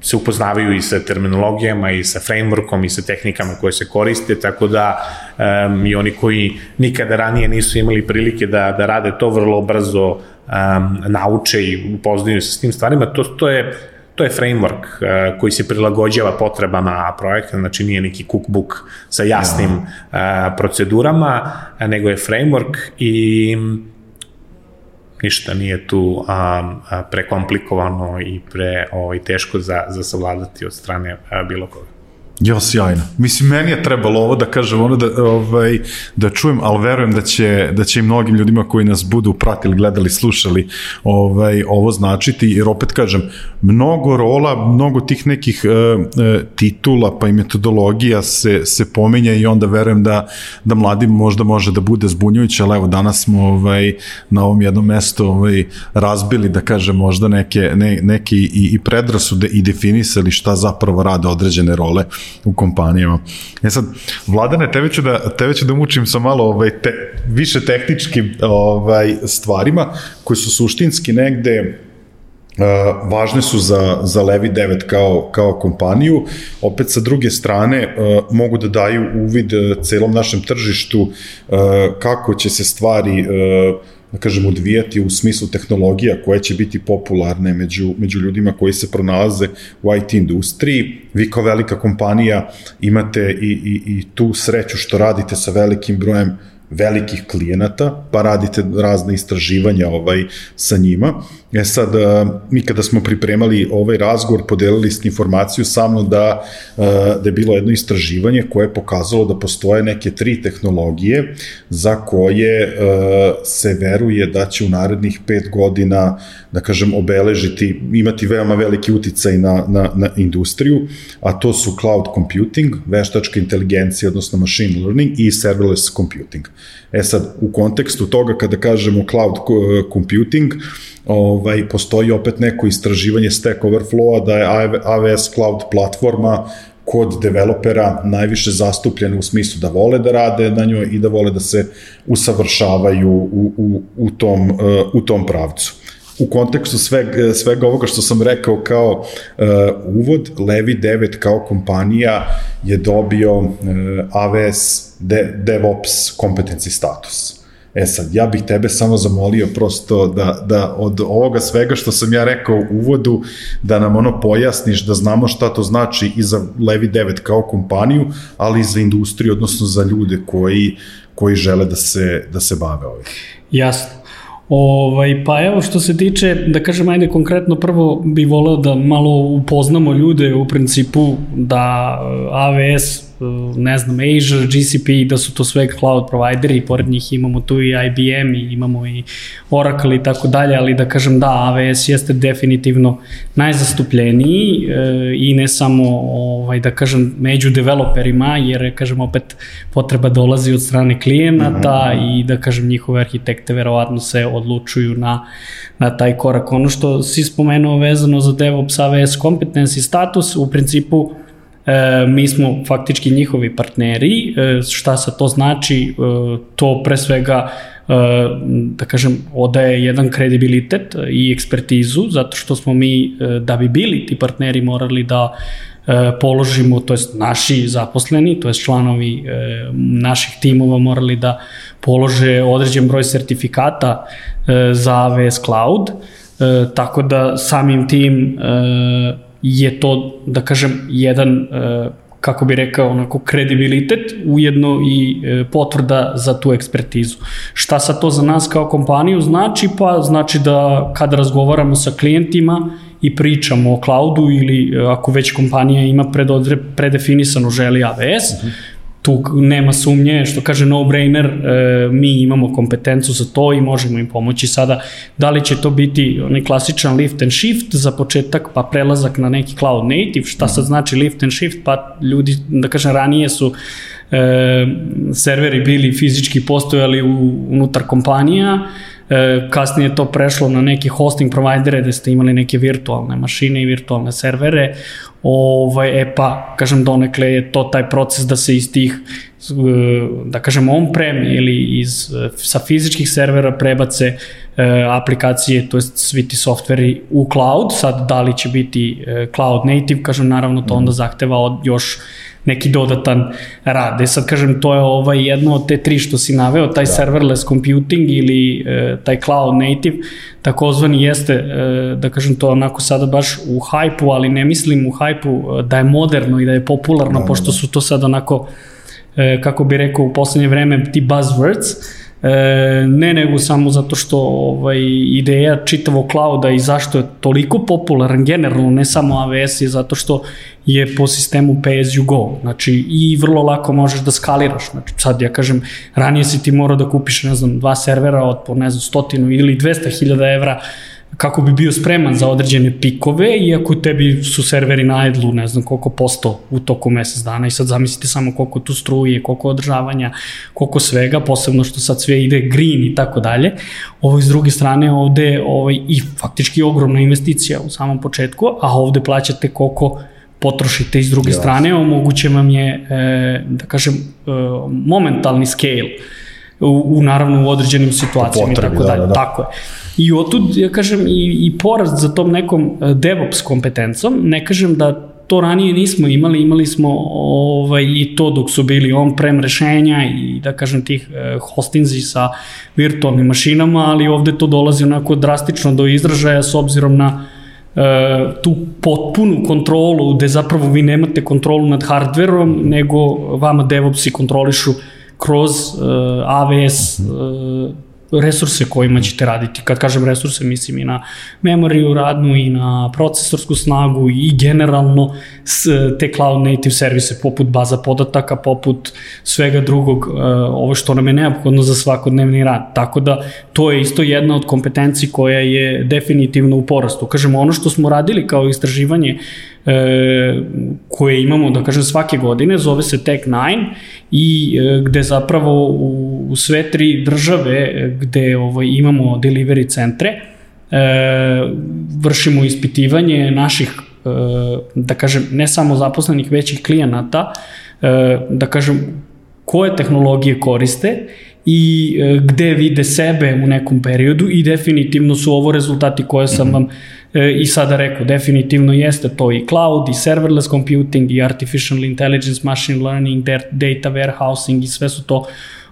se upoznavaju i sa terminologijama i sa frameworkom i sa tehnikama koje se koriste, tako da um, i oni koji nikada ranije nisu imali prilike da, da rade to vrlo brzo um, nauče i upoznaju se s tim stvarima, to, to je to je framework uh, koji se prilagođava potrebama projekta, znači nije neki cookbook sa jasnim uh, procedurama, nego je framework i ništa nije tu a, a, prekomplikovano i pre ovaj, teško za, za savladati od strane a, bilo koga. Jo, sjajno. Mislim, meni je trebalo ovo da kažem, ono da, ovaj, da čujem, ali verujem da će, da će i mnogim ljudima koji nas budu pratili, gledali, slušali ovaj, ovo značiti, jer opet kažem, mnogo rola, mnogo tih nekih uh, titula pa i metodologija se, se pominja i onda verujem da, da mladim možda može da bude zbunjujuće, ali evo danas smo ovaj, na ovom jednom mestu ovaj, razbili, da kažem, možda neke, ne, neke i, i predrasude i definisali šta zapravo rade određene role u kompanijama. E sad, Vladane, tebe ću da, tebe ću da mučim sa malo ovaj, te, više tehničkim ovaj, stvarima koji su suštinski negde Uh, važne su za, za Levi 9 kao, kao kompaniju, opet sa druge strane uh, mogu da daju uvid celom našem tržištu uh, kako će se stvari uh, da kažem, odvijati u smislu tehnologija koje će biti popularne među, među ljudima koji se pronalaze u IT industriji. Vi kao velika kompanija imate i, i, i tu sreću što radite sa velikim brojem velikih klijenata, pa radite razne istraživanja ovaj, sa njima. E sad, mi kada smo pripremali ovaj razgovor, podelili ste informaciju samo da, da je bilo jedno istraživanje koje je pokazalo da postoje neke tri tehnologije za koje se veruje da će u narednih pet godina, da kažem, obeležiti, imati veoma veliki uticaj na, na, na industriju, a to su cloud computing, veštačka inteligencija, odnosno machine learning i serverless computing. E sad, u kontekstu toga kada kažemo cloud computing, ovaj, postoji opet neko istraživanje Stack Overflow-a da je AWS cloud platforma kod developera najviše zastupljena u smislu da vole da rade na njoj i da vole da se usavršavaju u, u, u, tom, u tom pravcu u kontekstu svega, svega ovoga što sam rekao kao uh, uvod, Levi 9 kao kompanija je dobio uh, AWS De, DevOps kompetenci status. E sad, ja bih tebe samo zamolio prosto da, da od ovoga svega što sam ja rekao u uvodu, da nam ono pojasniš, da znamo šta to znači i za Levi 9 kao kompaniju, ali i za industriju, odnosno za ljude koji, koji žele da se, da se bave ovim. Jasno. Ovaj, pa evo što se tiče, da kažem, ajde konkretno prvo bi voleo da malo upoznamo ljude u principu da AWS ne znam, Azure, GCP, da su to sve cloud provideri, pored njih imamo tu i IBM i imamo i Oracle i tako dalje, ali da kažem da, AWS jeste definitivno najzastupljeniji e, i ne samo, ovaj, da kažem, među developerima, jer, kažem, opet potreba dolazi od strane klijenata mm -hmm. i, da kažem, njihove arhitekte verovatno se odlučuju na, na taj korak. Ono što si spomenuo vezano za DevOps AWS competency status, u principu E, mi smo faktički njihovi partneri, e, šta se to znači, e, to pre svega da kažem, odaje jedan kredibilitet i ekspertizu, zato što smo mi, da bi bili ti partneri, morali da položimo, to jest naši zaposleni, to jest članovi naših timova morali da polože određen broj sertifikata za AWS Cloud, tako da samim tim je to, da kažem, jedan, e, kako bi rekao, onako kredibilitet, ujedno i e, potvrda za tu ekspertizu. Šta sa to za nas kao kompaniju znači? Pa znači da kada razgovaramo sa klijentima i pričamo o cloudu ili e, ako već kompanija ima predodre, predefinisano želi AWS, uh -huh tu nema sumnje, što kaže no-brainer, e, mi imamo kompetencu za to i možemo im pomoći sada. Da li će to biti onaj klasičan lift and shift za početak, pa prelazak na neki cloud native, šta sad znači lift and shift, pa ljudi, da kažem, ranije su e, serveri bili fizički postojali u, unutar kompanija, E, kasnije je to prešlo na neke hosting provajdere gde ste imali neke virtualne mašine i virtualne servere. Ovaj, e pa, kažem, donekle je to taj proces da se iz tih e, da kažem on-prem ili iz, sa fizičkih servera prebace e, aplikacije, to jest svi ti softveri u cloud, sad da li će biti e, cloud native, kažem naravno to onda zahteva od još neki dodatan rad. E sad kažem, to je ovaj jedno od te tri što si naveo, taj da. serverless computing ili e, taj cloud native, takozvani jeste, e, da kažem to onako sada baš u hajpu, ali ne mislim u hajpu e, da je moderno i da je popularno, da, pošto da. su to sad onako, e, kako bi rekao u poslednje vreme, ti buzzwords, E, ne nego samo zato što ovaj, ideja čitavog clouda i zašto je toliko popularan generalno, ne samo AWS je zato što je po sistemu pay you go, znači i vrlo lako možeš da skaliraš, znači sad ja kažem, ranije si ti morao da kupiš, ne znam, dva servera od po ne znam, stotinu ili 200 hiljada evra kako bi bio spreman za određene pikove, iako tebi su serveri na idlu, ne znam koliko posto u toku mesec dana i sad zamislite samo koliko tu struje, koliko održavanja, koliko svega, posebno što sad sve ide green i tako dalje. Ovo s druge strane ovde ovaj, i faktički ogromna investicija u samom početku, a ovde plaćate koliko potrošite i s druge Jasne. strane omoguće vam je, e, da kažem, e, momentalni scale u, u naravno u određenim situacijama i tako da, dalje. Da, da. Tako je. I otud, ja kažem, i, i porast za tom nekom e, DevOps kompetencom, ne kažem da to ranije nismo imali, imali smo ovaj, i to dok su bili on-prem rešenja i da kažem tih eh, hostinzi sa virtualnim mašinama, ali ovde to dolazi onako drastično do izražaja s obzirom na eh, tu potpunu kontrolu gde zapravo vi nemate kontrolu nad hardverom, nego vama DevOpsi kontrolišu kroz uh, AWS uh, resurse kojima ćete raditi. Kad kažem resurse, mislim i na memoriju radnu i na procesorsku snagu i generalno te cloud native servise poput baza podataka, poput svega drugog, e, ovo što nam je neophodno za svakodnevni rad. Tako da to je isto jedna od kompetenciji koja je definitivno u porastu. Kažemo, ono što smo radili kao istraživanje e, koje imamo, da kažem, svake godine, zove se Tech 9 i e, gde zapravo u, u sve tri države e, gde ovaj, imamo delivery centre, e, vršimo ispitivanje naših, e, da kažem, ne samo zaposlenih većih klijenata, e, da kažem, koje tehnologije koriste i e, gde vide sebe u nekom periodu i definitivno su ovo rezultati koje sam vam e, i sada rekao, definitivno jeste to i cloud i serverless computing i artificial intelligence, machine learning, data warehousing i sve su to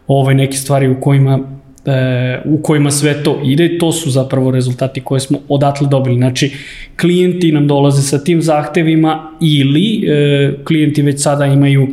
ove neke stvari u kojima e, u kojima sve to ide, to su zapravo rezultati koje smo odatle dobili. Znači, klijenti nam dolaze sa tim zahtevima ili e, klijenti već sada imaju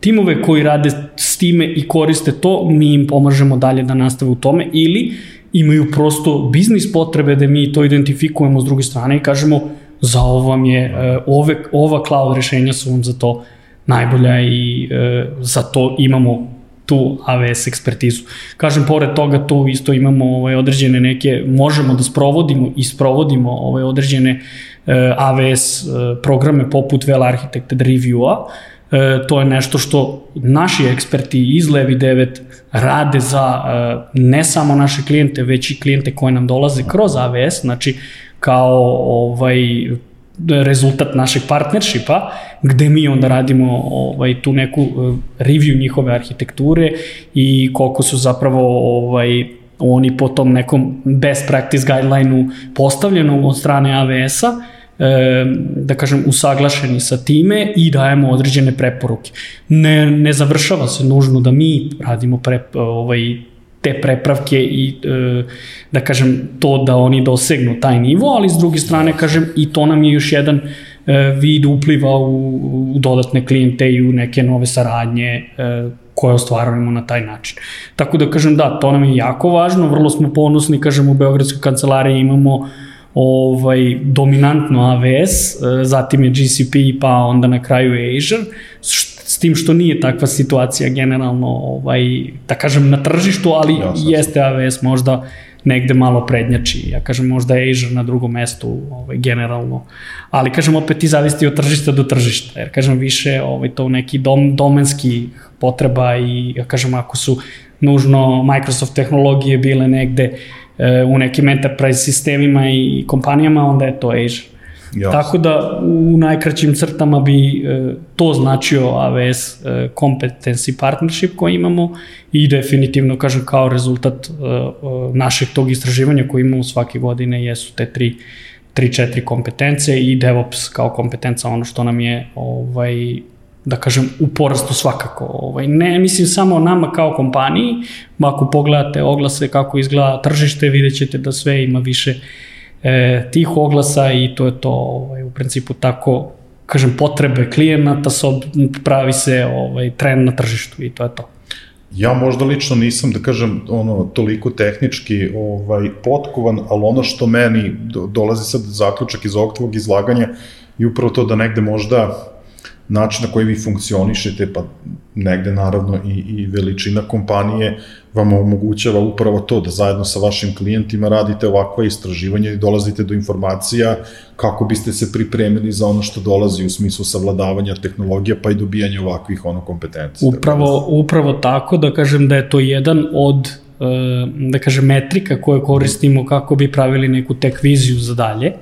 timove koji rade s time i koriste to, mi im pomažemo dalje da nastave u tome ili imaju prosto biznis potrebe da mi to identifikujemo s druge strane i kažemo za ovo vam je, e, ove, ova cloud rešenja su vam za to najbolja i e, za to imamo tu AWS ekspertizu. Kažem, pored toga tu isto imamo ovaj, određene neke, možemo da sprovodimo i sprovodimo ovaj, određene e, AWS programe poput Well Architected Review-a, e, to je nešto što naši eksperti iz Levi 9 rade za e, ne samo naše klijente, već i klijente koje nam dolaze kroz AWS, znači kao ovaj rezultat našeg partnershipa, gde mi onda radimo ovaj, tu neku e, review njihove arhitekture i koliko su zapravo ovaj, oni po tom nekom best practice guideline-u postavljeno od strane AWS-a, da kažem, usaglašeni sa time i dajemo određene preporuke. Ne, ne završava se nužno da mi radimo pre, ovaj, te prepravke i e, da kažem to da oni dosegnu taj nivo, ali s druge strane kažem i to nam je još jedan e, vid upliva u, u dodatne klijente i u neke nove saradnje e, koje ostvarujemo na taj način. Tako da kažem da, to nam je jako važno, vrlo smo ponosni, kažem u Beogradskoj kancelariji imamo ovaj, dominantno AWS, e, zatim je GCP, pa onda na kraju Azure, s tim što nije takva situacija generalno, ovaj, da kažem, na tržištu, ali Jasne. jeste AWS možda negde malo prednjači. Ja kažem, možda je Azure na drugom mestu ovaj, generalno. Ali, kažem, opet i zavisti od tržišta do tržišta. Jer, kažem, više ovaj, to neki dom, domenski potreba i, ja kažem, ako su nužno Microsoft tehnologije bile negde u nekim enterprise sistemima i kompanijama, onda je to Azure. Jasne. Tako da u najkraćim crtama bi e, to značio AWS e, competency partnership koji imamo i definitivno kažem kao rezultat e, našeg tog istraživanja koji imamo svake godine jesu te tri 3-4 kompetence i DevOps kao kompetenca ono što nam je ovaj da kažem, u porastu svakako. Ovaj, ne mislim samo nama kao kompaniji, ako pogledate oglase kako izgleda tržište, vidjet ćete da sve ima više e, tih oglasa i to je to ovaj, u principu tako kažem potrebe klijenata sob, pravi se ovaj trend na tržištu i to je to. Ja možda lično nisam, da kažem, ono, toliko tehnički ovaj, potkovan, ali ono što meni dolazi sad zaključak iz ovog tvog izlaganja i upravo to da negde možda način na koji vi funkcionišete, pa negde naravno i, i veličina kompanije vam omogućava upravo to, da zajedno sa vašim klijentima radite ovakva istraživanja i dolazite do informacija kako biste se pripremili za ono što dolazi u smislu savladavanja tehnologija pa i dobijanja ovakvih ono kompetencija. Upravo, upravo tako da kažem da je to jedan od e, da kažem metrika koje koristimo kako bi pravili neku tek viziju za dalje.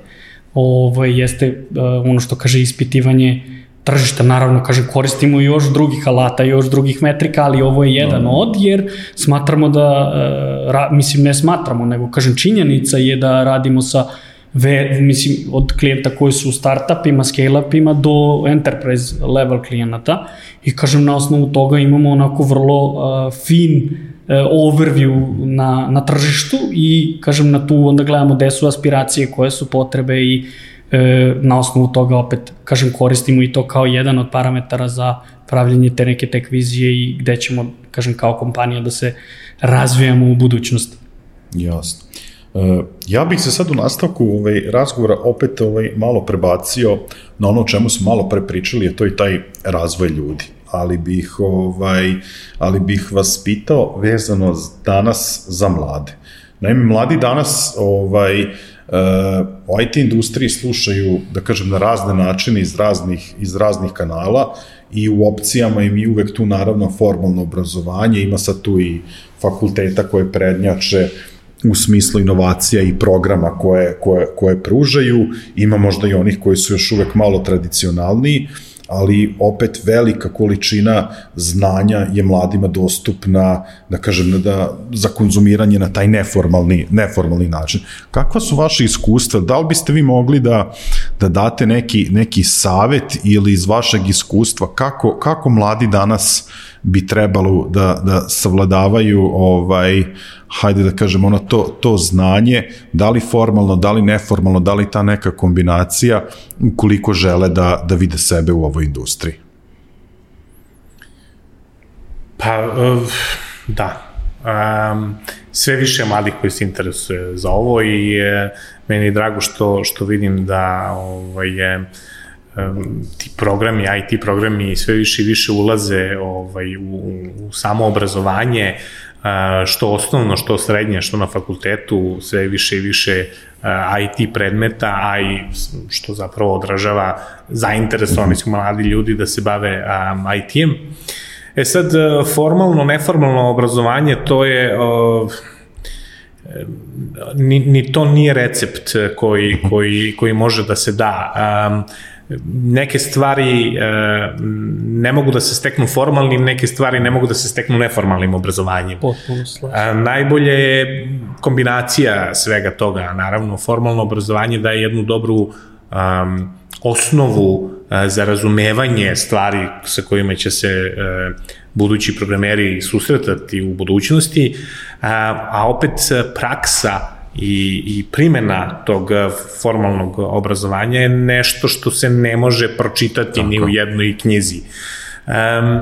Ovo jeste e, ono što kaže ispitivanje tržišta, naravno, kažem, koristimo još drugih alata, još drugih metrika, ali ovo je jedan no. od, jer smatramo da, e, ra, mislim, ne smatramo, nego, kažem, činjenica je da radimo sa ve, mislim, od klijenta koji su u startupima, scale-upima do enterprise level klijenata i kažem na osnovu toga imamo onako vrlo uh, fin uh, overview na, na tržištu i kažem na tu onda gledamo gde su aspiracije, koje su potrebe i e, na osnovu toga opet, kažem, koristimo i to kao jedan od parametara za pravljanje te neke tek vizije i gde ćemo, kažem, kao kompanija da se razvijamo u budućnosti. Jasno. E, ja bih se sad u nastavku ovaj, razgovora opet ovaj, malo prebacio na ono čemu smo malo pre pričali, a to je taj razvoj ljudi ali bih ovaj ali bih vas pitao vezano danas za mlade. Naime mladi danas ovaj uh, IT industriji slušaju da kažem na razne načine iz raznih iz raznih kanala i u opcijama im i uvek tu naravno formalno obrazovanje, ima sad tu i fakulteta koje prednjače u smislu inovacija i programa koje, koje, koje pružaju, ima možda i onih koji su još uvek malo tradicionalniji, ali opet velika količina znanja je mladima dostupna, da kažem, da, za konzumiranje na taj neformalni, neformalni način. Kakva su vaše iskustva? Da li biste vi mogli da, da date neki, neki savet ili iz vašeg iskustva kako, kako mladi danas bi trebalo da, da savladavaju ovaj, hajde da kažem, ono to, to znanje, da li formalno, da li neformalno, da li ta neka kombinacija, ukoliko žele da, da vide sebe u ovoj industriji? Pa, uh, da. Um, sve više mladih koji se interesuje za ovo i uh, meni je drago što, što vidim da ovaj, je ti programi, IT programi sve više i više ulaze ovaj, u, u samo obrazovanje, što osnovno, što srednje, što na fakultetu, sve više i više IT predmeta, a i što zapravo odražava zainteresovanost mladi ljudi da se bave IT-em. E sad, formalno, neformalno obrazovanje, to je ni, ni to nije recept koji, koji, koji može da se da. Um, neke stvari e, ne mogu da se steknu formalnim, neke stvari ne mogu da se steknu neformalnim obrazovanjem. Potpuno slažem. Najbolje je kombinacija svega toga. Naravno, formalno obrazovanje daje jednu dobru um, osnovu uh, za razumevanje stvari sa kojima će se budući programeri susretati u budućnosti, uh, a opet praksa i, i primena tog eh, formalnog obrazovanja je nešto što se ne može pročitati Tako. ni u jednoj knjizi. Um,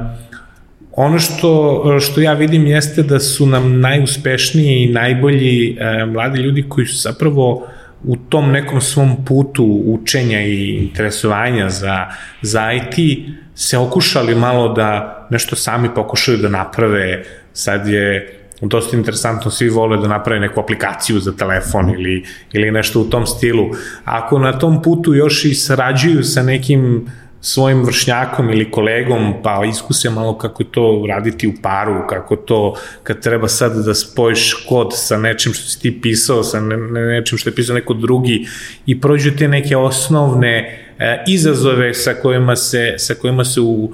ono što, što ja vidim jeste da su nam najuspešniji i najbolji e, mladi ljudi koji su zapravo u tom nekom svom putu učenja i interesovanja za, za IT se okušali malo da nešto sami pokušaju da naprave. Sad je dosta interesantno, svi vole da naprave neku aplikaciju za telefon ili, ili nešto u tom stilu. Ako na tom putu još i sarađuju sa nekim svojim vršnjakom ili kolegom, pa iskuse malo kako to raditi u paru, kako to kad treba sad da spojiš kod sa nečim što si ti pisao, sa ne, nečim što je pisao neko drugi i prođu te neke osnovne e, izazove sa kojima se, sa kojima se u,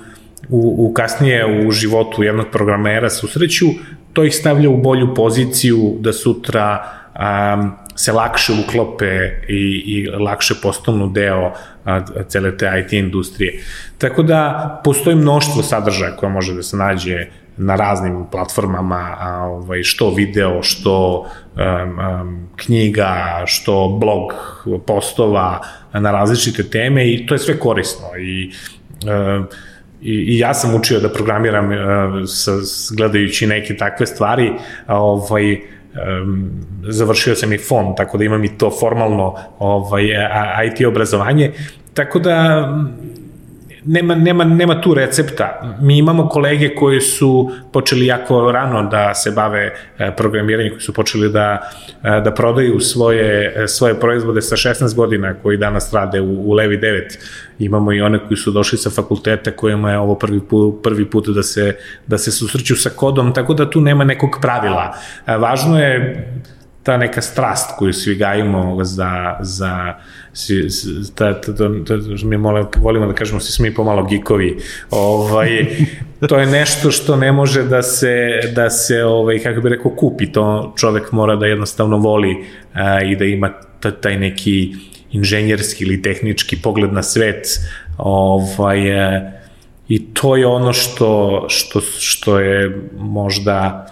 u, u kasnije u životu jednog programera susreću, to ih stavlja u bolju poziciju da sutra um, se lakše uklope i, i lakše postanu deo a, cele te IT industrije. Tako da postoji mnoštvo sadržaja koja može da se nađe na raznim platformama, a, ovaj, što video, što um, um, knjiga, što blog postova na različite teme i to je sve korisno i um, i, i ja sam učio da programiram uh, sa, gledajući neke takve stvari, ovaj, um, završio sam i fond, tako da imam i to formalno ovaj, IT obrazovanje, tako da nema, nema, nema tu recepta. Mi imamo kolege koji su počeli jako rano da se bave e, programiranjem, koji su počeli da, e, da prodaju svoje, e, svoje proizvode sa 16 godina, koji danas rade u, u Levi 9. Imamo i one koji su došli sa fakulteta kojima je ovo prvi put, prvi put da se, da se susreću sa kodom, tako da tu nema nekog pravila. Važno je ta neka strast koju svi gajimo za, za si, ta, ta, ta, ta, mi mole, volimo da kažemo svi smo i pomalo gikovi ovaj, [laughs] to je nešto što ne može da se, da se ovaj, kako bi rekao, kupi, to čovek mora da jednostavno voli a, i da ima taj neki inženjerski ili tehnički pogled na svet. Ovaj, a, i to je ono što, što, što je možda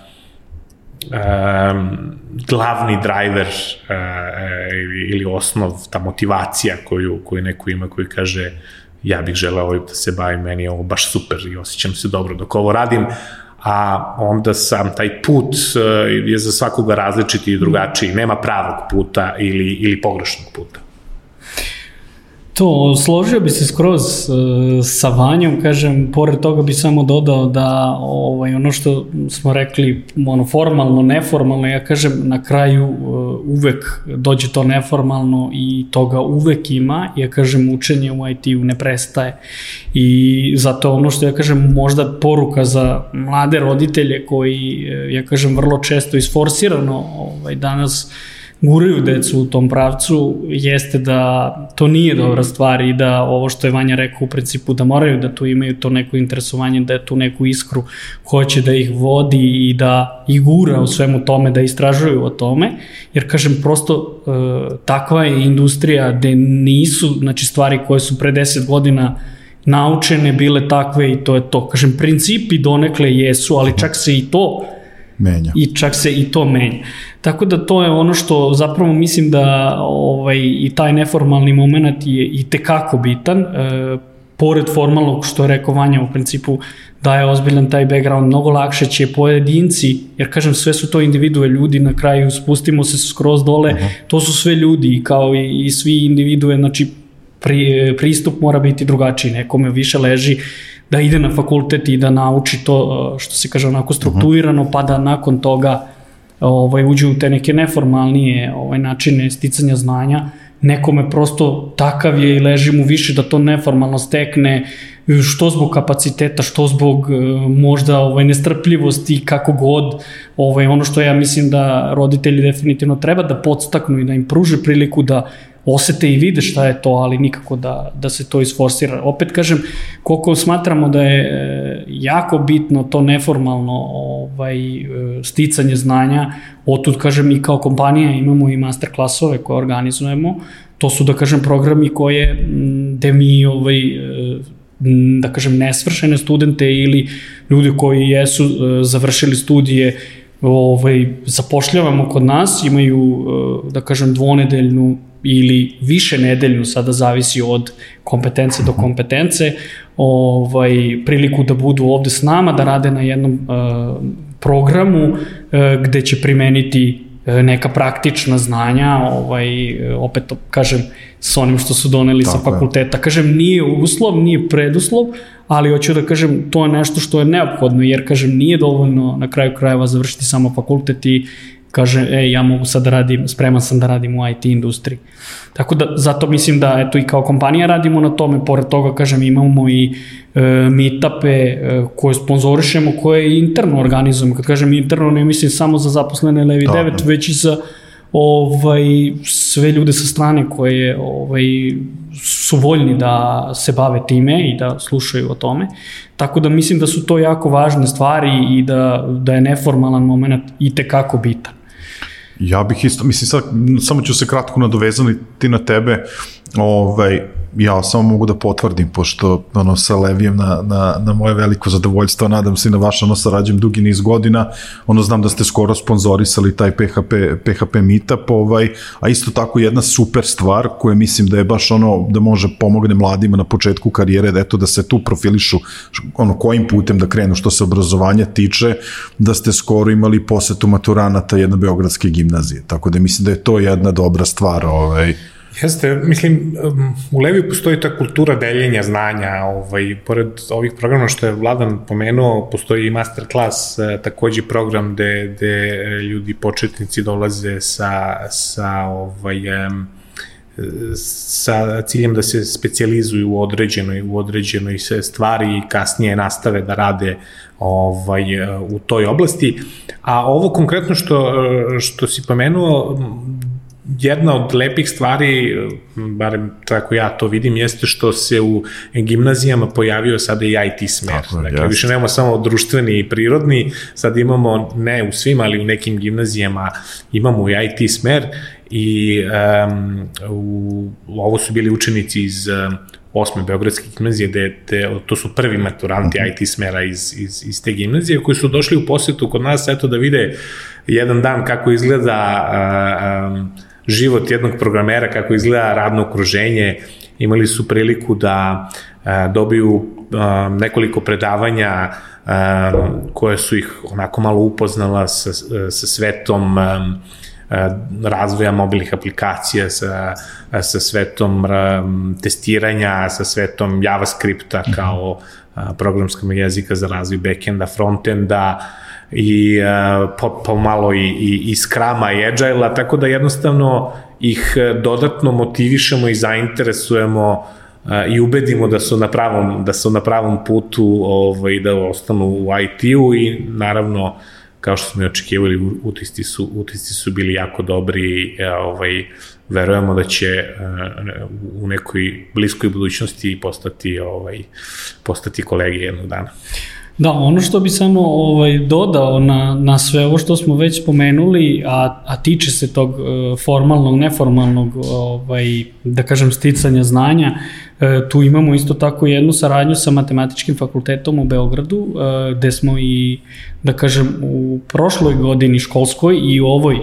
um, glavni driver uh, ili, ili osnov, ta motivacija koju, koju neko ima koji kaže ja bih želeo ovim da se bavim, meni je ovo baš super i osjećam se dobro dok ovo radim, a onda sam taj put je za svakoga različiti i drugačiji, nema pravog puta ili, ili pogrešnog puta. To, složio bi se skroz uh, sa Vanjom, kažem, pored toga bi samo dodao da ovaj, ono što smo rekli, ono, formalno, neformalno, ja kažem, na kraju uh, uvek dođe to neformalno i toga uvek ima, ja kažem, učenje u IT-u ne prestaje. I zato ono što ja kažem, možda poruka za mlade roditelje koji, uh, ja kažem, vrlo često isforsirano ovaj, danas guraju decu u tom pravcu jeste da to nije dobra stvar i da ovo što je Vanja rekao u principu da moraju da tu imaju to neko interesovanje, da je tu neku iskru hoće da ih vodi i da ih gura u svemu tome, da istražuju o tome, jer kažem prosto e, takva je industrija gde nisu znači stvari koje su pre 10 godina naučene bile takve i to je to. Kažem, principi donekle jesu, ali čak se i to menja. I čak se i to menja. Tako da to je ono što zapravo mislim da ovaj, i taj neformalni moment je i tekako bitan. E, pored formalnog, što je rekao Vanja, u principu daje ozbiljan taj background, mnogo lakše će pojedinci, jer kažem sve su to individue ljudi, na kraju spustimo se skroz dole, uh -huh. to su sve ljudi kao i, i svi individue, znači pri, pristup mora biti drugačiji, nekome više leži da ide na fakultet i da nauči to što se kaže onako strukturirano, pa da nakon toga ovaj, uđe u te neke neformalnije ovaj, načine sticanja znanja, nekome prosto takav je i leži mu više da to neformalno stekne, što zbog kapaciteta, što zbog e, možda ovaj, nestrpljivosti, kako god, ovaj, ono što ja mislim da roditelji definitivno treba da podstaknu i da im pruže priliku da osete i vide šta je to, ali nikako da, da se to isforsira. Opet kažem, koliko smatramo da je e, jako bitno to neformalno ovaj, e, sticanje znanja, otud kažem i kao kompanija imamo i master klasove koje organizujemo, to su da kažem programi koje, gde mi ovaj, e, da kažem nesvršene studente ili ljudi koji jesu završili studije ovaj, zapošljavamo kod nas, imaju, da kažem, dvonedeljnu ili više nedeljnu, sada zavisi od kompetence do kompetence, ovaj, priliku da budu ovde s nama, da rade na jednom uh, programu uh, gde će primeniti uh, neka praktična znanja, ovaj, opet to kažem, sa onim što su doneli Tako sa fakulteta. Je. Kažem, nije uslov, nije preduslov, ali hoću da kažem, to je nešto što je neophodno, jer kažem, nije dovoljno na kraju krajeva završiti samo fakultet i kaže, e, ja mogu sad da radim, spreman sam da radim u IT industriji. Tako da, zato mislim da, eto, i kao kompanija radimo na tome, pored toga, kažem, imamo i e, meetupe e, koje sponzorišemo, koje interno organizujemo. Kad kažem interno, ne mislim samo za zaposlene Levi da, 9, već i za ovaj, sve ljude sa strane koje ovaj, su voljni da se bave time i da slušaju o tome. Tako da mislim da su to jako važne stvari i da, da je neformalan moment i tekako bitan. Ja bih isto, mislim sad, samo ću se kratko nadovezati na tebe, ovaj, ja samo mogu da potvrdim, pošto ono, sa Levijem na, na, na moje veliko zadovoljstvo, nadam se i na vaš, ono, sarađujem dugi niz godina, ono, znam da ste skoro sponzorisali taj PHP, PHP meetup, ovaj, a isto tako jedna super stvar koja mislim da je baš ono, da može pomogne mladima na početku karijere, da eto, da se tu profilišu, ono, kojim putem da krenu što se obrazovanja tiče, da ste skoro imali posetu maturanata jedne beogradske gimnazije, tako da mislim da je to jedna dobra stvar, ovaj, Jeste, mislim, u Levi postoji ta kultura deljenja znanja, ovaj, pored ovih programa što je Vladan pomenuo, postoji i masterclass, e, takođe program gde, gde ljudi početnici dolaze sa, sa ovaj, sa ciljem da se specijalizuju u određenoj u određenoj stvari i kasnije nastave da rade ovaj u toj oblasti. A ovo konkretno što što si pomenuo jedna od lepih stvari, barem tako ja to vidim, jeste što se u gimnazijama pojavio sada i IT smer. Tako, dakle, jasno. više nemamo samo društveni i prirodni, sad imamo, ne u svim, ali u nekim gimnazijama imamo i IT smer i um, u, ovo su bili učenici iz osme Beogradske gimnazije, gde, gde, to su prvi maturanti IT smera iz, iz, iz te gimnazije, koji su došli u posetu kod nas, eto da vide jedan dan kako izgleda a, život jednog programera, kako izgleda radno okruženje, imali su priliku da a, dobiju a, nekoliko predavanja a, koje su ih onako malo upoznala sa, sa svetom razvoja mobilnih aplikacija, sa, sa svetom testiranja, sa svetom JavaScripta kao programskog jezika za razvoj backenda, frontenda i pa, pa malo i, i, i Scruma i Agile-a, tako da jednostavno ih dodatno motivišemo i zainteresujemo i ubedimo da su na pravom da su na pravom putu ovaj da ostanu u IT-u i naravno kao što smo i očekivali, utisci su, utisci su bili jako dobri i e, ovaj, verujemo da će e, u nekoj bliskoj budućnosti postati, ovaj, postati kolege jednog dana. Da, ono što bi samo ovaj, dodao na, na sve ovo što smo već spomenuli, a, a tiče se tog e, formalnog, neformalnog, ovaj, da kažem, sticanja znanja, e, tu imamo isto tako jednu saradnju sa Matematičkim fakultetom u Beogradu, e, gde smo i, da kažem, u prošloj godini školskoj i u ovoj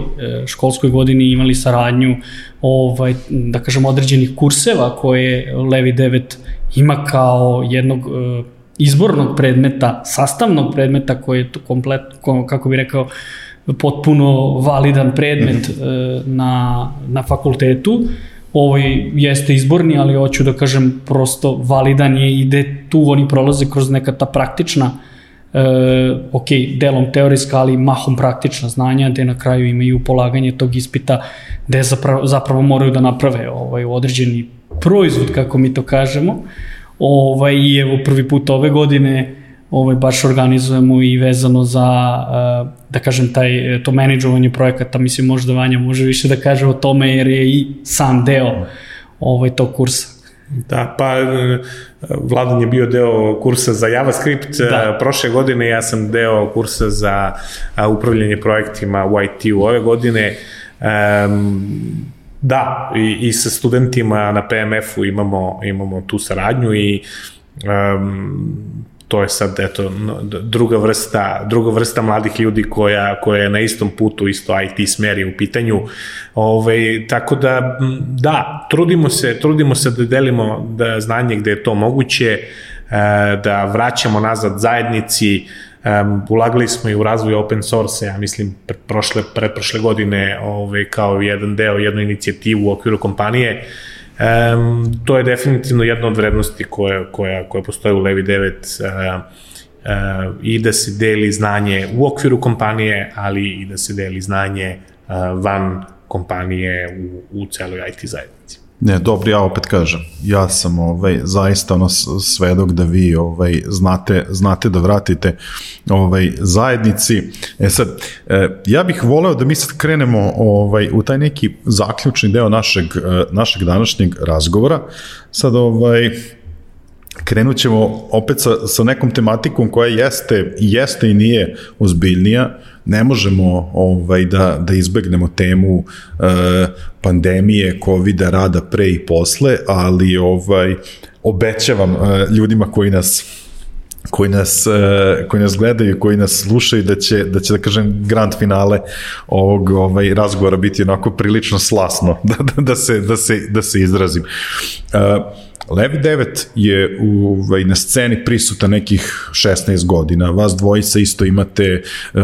školskoj godini imali saradnju ovaj, da kažem, određenih kurseva koje Levi 9 ima kao jednog izbornog predmeta, sastavnog predmeta koji je to komplet, kako bi rekao, potpuno validan predmet mm -hmm. na, na fakultetu. Ovo jeste izborni, ali hoću da kažem prosto validan je i gde tu oni prolaze kroz neka ta praktična e, ok, delom teorijska, ali mahom praktična znanja, gde na kraju imaju polaganje tog ispita, gde zapravo, zapravo moraju da naprave ovaj, određeni proizvod, kako mi to kažemo, Ovaj, I evo prvi put ove godine ovaj, baš organizujemo i vezano za, eh, da kažem, taj, to menedžovanje projekata, mislim možda Vanja može više da kaže o tome jer je i sam deo ovaj, tog kursa. Da, pa eh, Vladan je bio deo kursa za JavaScript da. Eh, prošle godine, ja sam deo kursa za upravljanje projektima u IT-u ove godine. Um, Da, i, i sa studentima na PMF-u imamo, imamo tu saradnju i um, to je sad eto druga vrsta druga vrsta mladih ljudi koja koja je na istom putu isto IT smeri u pitanju. Ovaj tako da da, trudimo se trudimo se da delimo da znanje gde je to moguće, e, da vraćamo nazad zajednici, Um, ulagali smo i u razvoj open source, ja mislim, prošle, prošle godine ovaj, kao jedan deo, jednu inicijativu u okviru kompanije. Um, to je definitivno jedna od vrednosti koja, koja, koja postoje u Levi 9 uh, uh, i da se deli znanje u okviru kompanije, ali i da se deli znanje uh, van kompanije u, u celoj IT zajednici. Ne, dobro, ja opet kažem, ja sam ovaj, zaista ono svedok da vi ovaj, znate, znate da vratite ovaj, zajednici. E sad, e, ja bih voleo da mi sad krenemo ovaj, u taj neki zaključni deo našeg, e, našeg današnjeg razgovora. Sad, ovaj, krenut ćemo opet sa, sa nekom tematikom koja jeste, jeste i nije ozbiljnija, ne možemo ovaj da da izbegnemo temu e, pandemije, kovida, rada pre i posle, ali ovaj obećavam e, ljudima koji nas koji nas, e, koji nas gledaju, koji nas slušaju da će, da će da kažem grand finale ovog ovaj razgovora biti onako prilično slasno [laughs] da, da, da se da se da se izrazim. Uh, Levi 9 je u, ovaj, na sceni prisuta nekih 16 godina. Vas dvojica isto imate uh,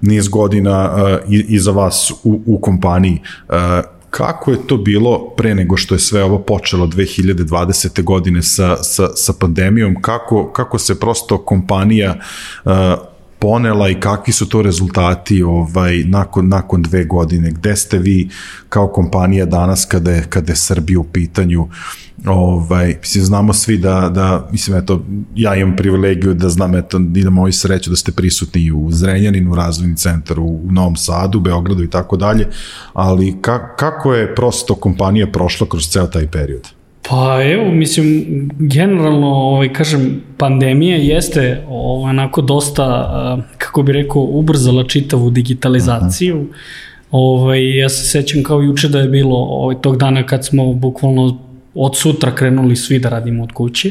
niz godina uh, iza vas u, u kompaniji. Uh, kako je to bilo pre nego što je sve ovo počelo 2020. godine sa, sa, sa pandemijom, kako, kako se prosto kompanija uh, ponela i kakvi su to rezultati ovaj nakon nakon dve godine gde ste vi kao kompanija danas kada je kada je Srbija u pitanju ovaj mislim znamo svi da da mislim eto ja imam privilegiju da znam eto i da moju sreću da ste prisutni u Zrenjaninu, razvojni centar u, u Novom Sadu, Beogradu i tako dalje, ali ka, kako je prosto kompanija prošla kroz ceo taj period? Pa evo, mislim, generalno, ovaj, kažem, pandemija jeste ovaj, onako dosta, kako bi rekao, ubrzala čitavu digitalizaciju. Uh -huh. Ovaj, ja se sećam kao juče da je bilo ovaj, tog dana kad smo bukvalno od sutra krenuli svi da radimo od kuće.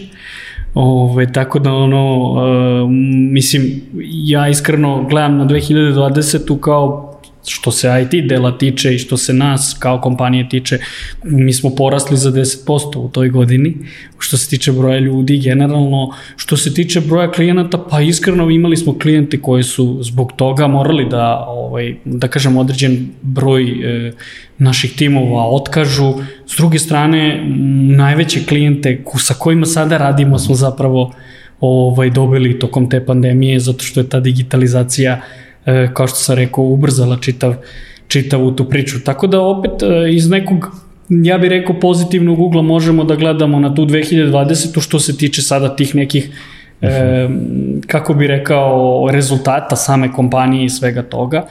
Ove, tako da ono, uh, mislim, ja iskreno gledam na 2020. kao što se IT dela tiče i što se nas kao kompanije tiče, mi smo porasli za 10% u toj godini, što se tiče broja ljudi generalno, što se tiče broja klijenata, pa iskreno imali smo klijente koji su zbog toga morali da, ovaj, da kažem, određen broj e, naših timova otkažu. S druge strane, najveće klijente sa kojima sada radimo smo zapravo ovaj, dobili tokom te pandemije, zato što je ta digitalizacija e, kao što sam rekao, ubrzala čitav, čitavu tu priču. Tako da opet e, iz nekog ja bih rekao pozitivnog ugla možemo da gledamo na tu 2020. što se tiče sada tih nekih e, kako bi rekao rezultata same kompanije i svega toga.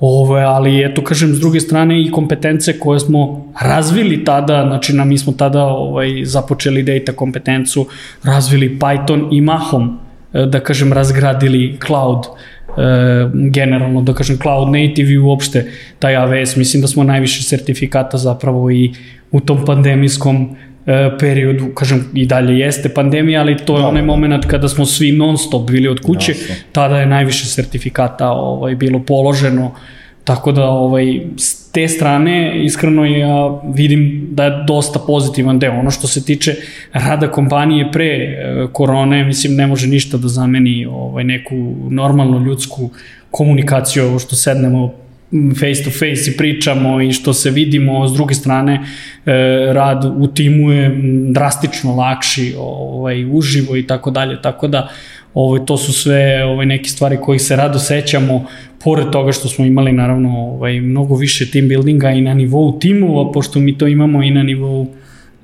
Ove, ali eto kažem s druge strane i kompetence koje smo razvili tada, znači na, mi smo tada ovaj, započeli data kompetencu, razvili Python i mahom, e, da kažem razgradili cloud generalno, da kažem, cloud native i uopšte taj AWS, mislim da smo najviše sertifikata zapravo i u tom pandemijskom e, periodu, kažem, i dalje jeste pandemija, ali to je da, onaj moment kada smo svi non stop bili od kuće, tada je najviše sertifikata ovaj, bilo položeno, tako da ovaj, s te strane iskreno ja vidim da je dosta pozitivan deo. Ono što se tiče rada kompanije pre e, korone, mislim ne može ništa da zameni ovaj, neku normalnu ljudsku komunikaciju, ovo što sednemo face to face i pričamo i što se vidimo, s druge strane e, rad u timu je drastično lakši ovaj, uživo i tako dalje, tako da ovaj, to su sve ovaj, neke stvari kojih se rado sećamo, pored toga što smo imali naravno ovaj, mnogo više team buildinga i na nivou timova, pošto mi to imamo i na nivou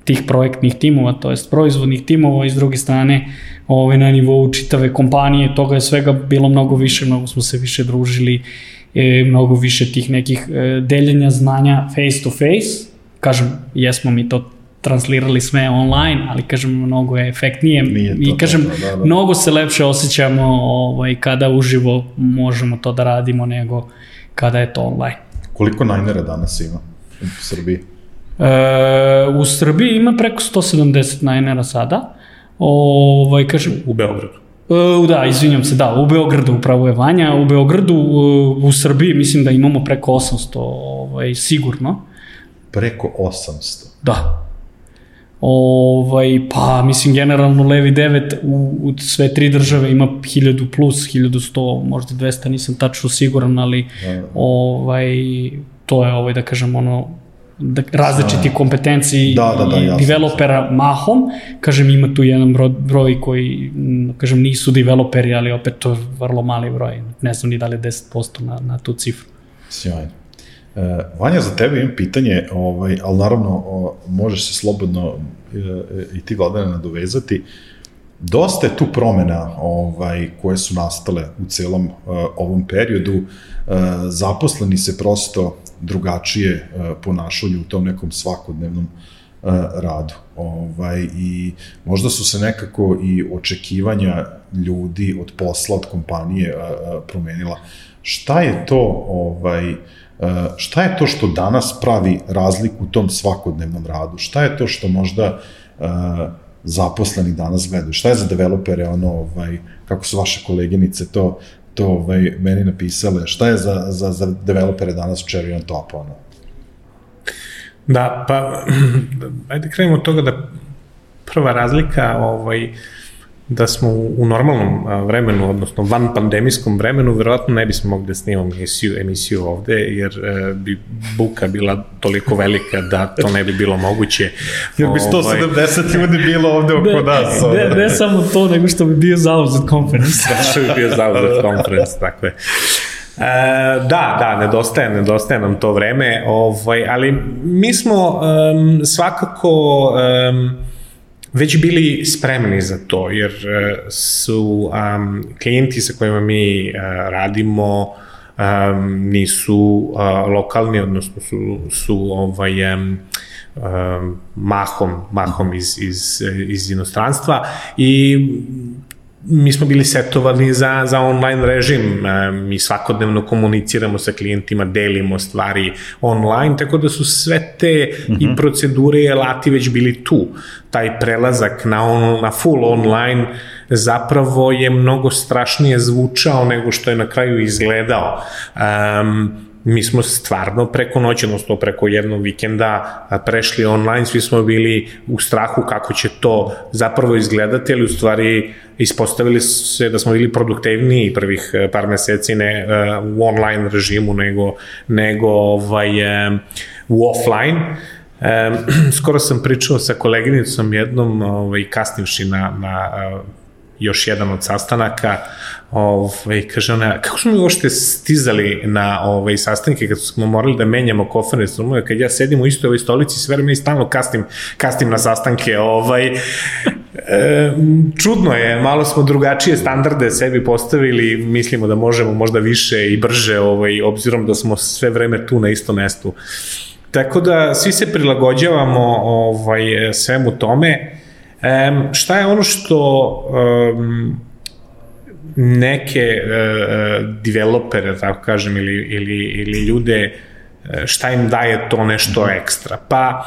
tih projektnih timova, to jest proizvodnih timova i s druge strane ovaj, na nivou čitave kompanije, toga je svega bilo mnogo više, mnogo smo se više družili, e, mnogo više tih nekih e, deljenja znanja face to face, kažem, jesmo mi to translirali sve online, ali kažem mnogo je efektnije Nije i kažem to, da, da. mnogo se lepše osjećamo ovaj, kada uživo možemo to da radimo nego kada je to online. Koliko najnera danas ima u Srbiji? E, u Srbiji ima preko 170 najnera sada. Ovaj, kažem, u Beogradu. E, da, izvinjam se, da, u Beogradu upravo je Vanja, u Beogradu, u, u Srbiji mislim da imamo preko 800, ovaj, sigurno. Preko 800? Da. Ovaj, pa, mislim, generalno Levi 9 u, u sve tri države ima 1000 plus, 1100, možda 200, nisam tačno siguran, ali da, ovaj, to je, ovaj, da kažem, ono, da, različiti da. kompetenciji da, da, da, jasno. developera mahom. Kažem, ima tu jedan broj, broj koji, kažem, nisu developeri, ali opet to je vrlo mali broj. Ne znam ni da li je 10% na, na tu cifru. Sjajno. E, Vanja, za tebe imam pitanje, ovaj, ali naravno o, možeš se slobodno e, i ti Vladane nadovezati. Dosta je tu promena ovaj, koje su nastale u celom uh, ovom periodu. Uh, zaposleni se prosto drugačije uh, ponašaju u tom nekom svakodnevnom uh, radu. Ovaj, I možda su se nekako i očekivanja ljudi od posla, od kompanije uh, promenila. Šta je to ovaj, šta je to što danas pravi razliku u tom svakodnevnom radu? Šta je to što možda uh, zaposleni danas gledaju? Šta je za developere ono, ovaj, kako su vaše koleginice to, to ovaj, meni napisale? Šta je za, za, za developere danas cherry on top? Ono? Da, pa, [clears throat] ajde krenemo od toga da prva razlika ovaj, uh, da smo u normalnom vremenu, odnosno van pandemijskom vremenu, verovatno ne bismo mogli da snimamo emisiju, emisiju ovde, jer e, bi buka bila toliko velika da to ne bi bilo moguće. [laughs] jer bi 170 ovaj, ljudi bilo ovde oko ne, nas. Ne, ne samo to, nego što bi bio zauzet konferens. [laughs] da, što bi bio zauzet konferens, tako je. E, da, da, nedostaje, nedostaje nam to vreme, ovaj, ali mi smo um, svakako um, već bili spremni za to, jer e, su um, klijenti sa kojima mi uh, radimo um, nisu uh, lokalni, odnosno su, su ovaj, um, mahom, mahom iz, iz, iz inostranstva i mi smo bili setovani za, za online režim, e, mi svakodnevno komuniciramo sa klijentima, delimo stvari online, tako da su sve te mm -hmm. i mhm. procedure i alati već bili tu. Taj prelazak na, on, na full online zapravo je mnogo strašnije zvučao nego što je na kraju izgledao. Um, mi smo stvarno preko noći, odnosno preko jednog vikenda prešli online, svi smo bili u strahu kako će to zapravo izgledati, ali u stvari ispostavili se da smo bili produktivniji prvih e, par meseci ne e, u online režimu nego, nego ovaj, e, u offline. [clears throat] skoro sam pričao sa koleginicom jednom ovaj, kasnivši na, na još jedan od sastanaka, ovaj, kaže ona, kako smo mi uopšte stizali na ovaj, sastanke kad smo morali da menjamo koferne strumove, kad ja sedim u istoj ovoj stolici, sve vreme i stalno kastim, kastim na sastanke, ovaj, e, čudno je, malo smo drugačije standarde sebi postavili, mislimo da možemo možda više i brže, ovaj, obzirom da smo sve vreme tu na istom mestu. Tako da svi se prilagođavamo ovaj, svemu tome, Um, šta je ono što um, neke uh, developere, tako kažem, ili, ili, ili ljude, šta im daje to nešto ekstra? Pa,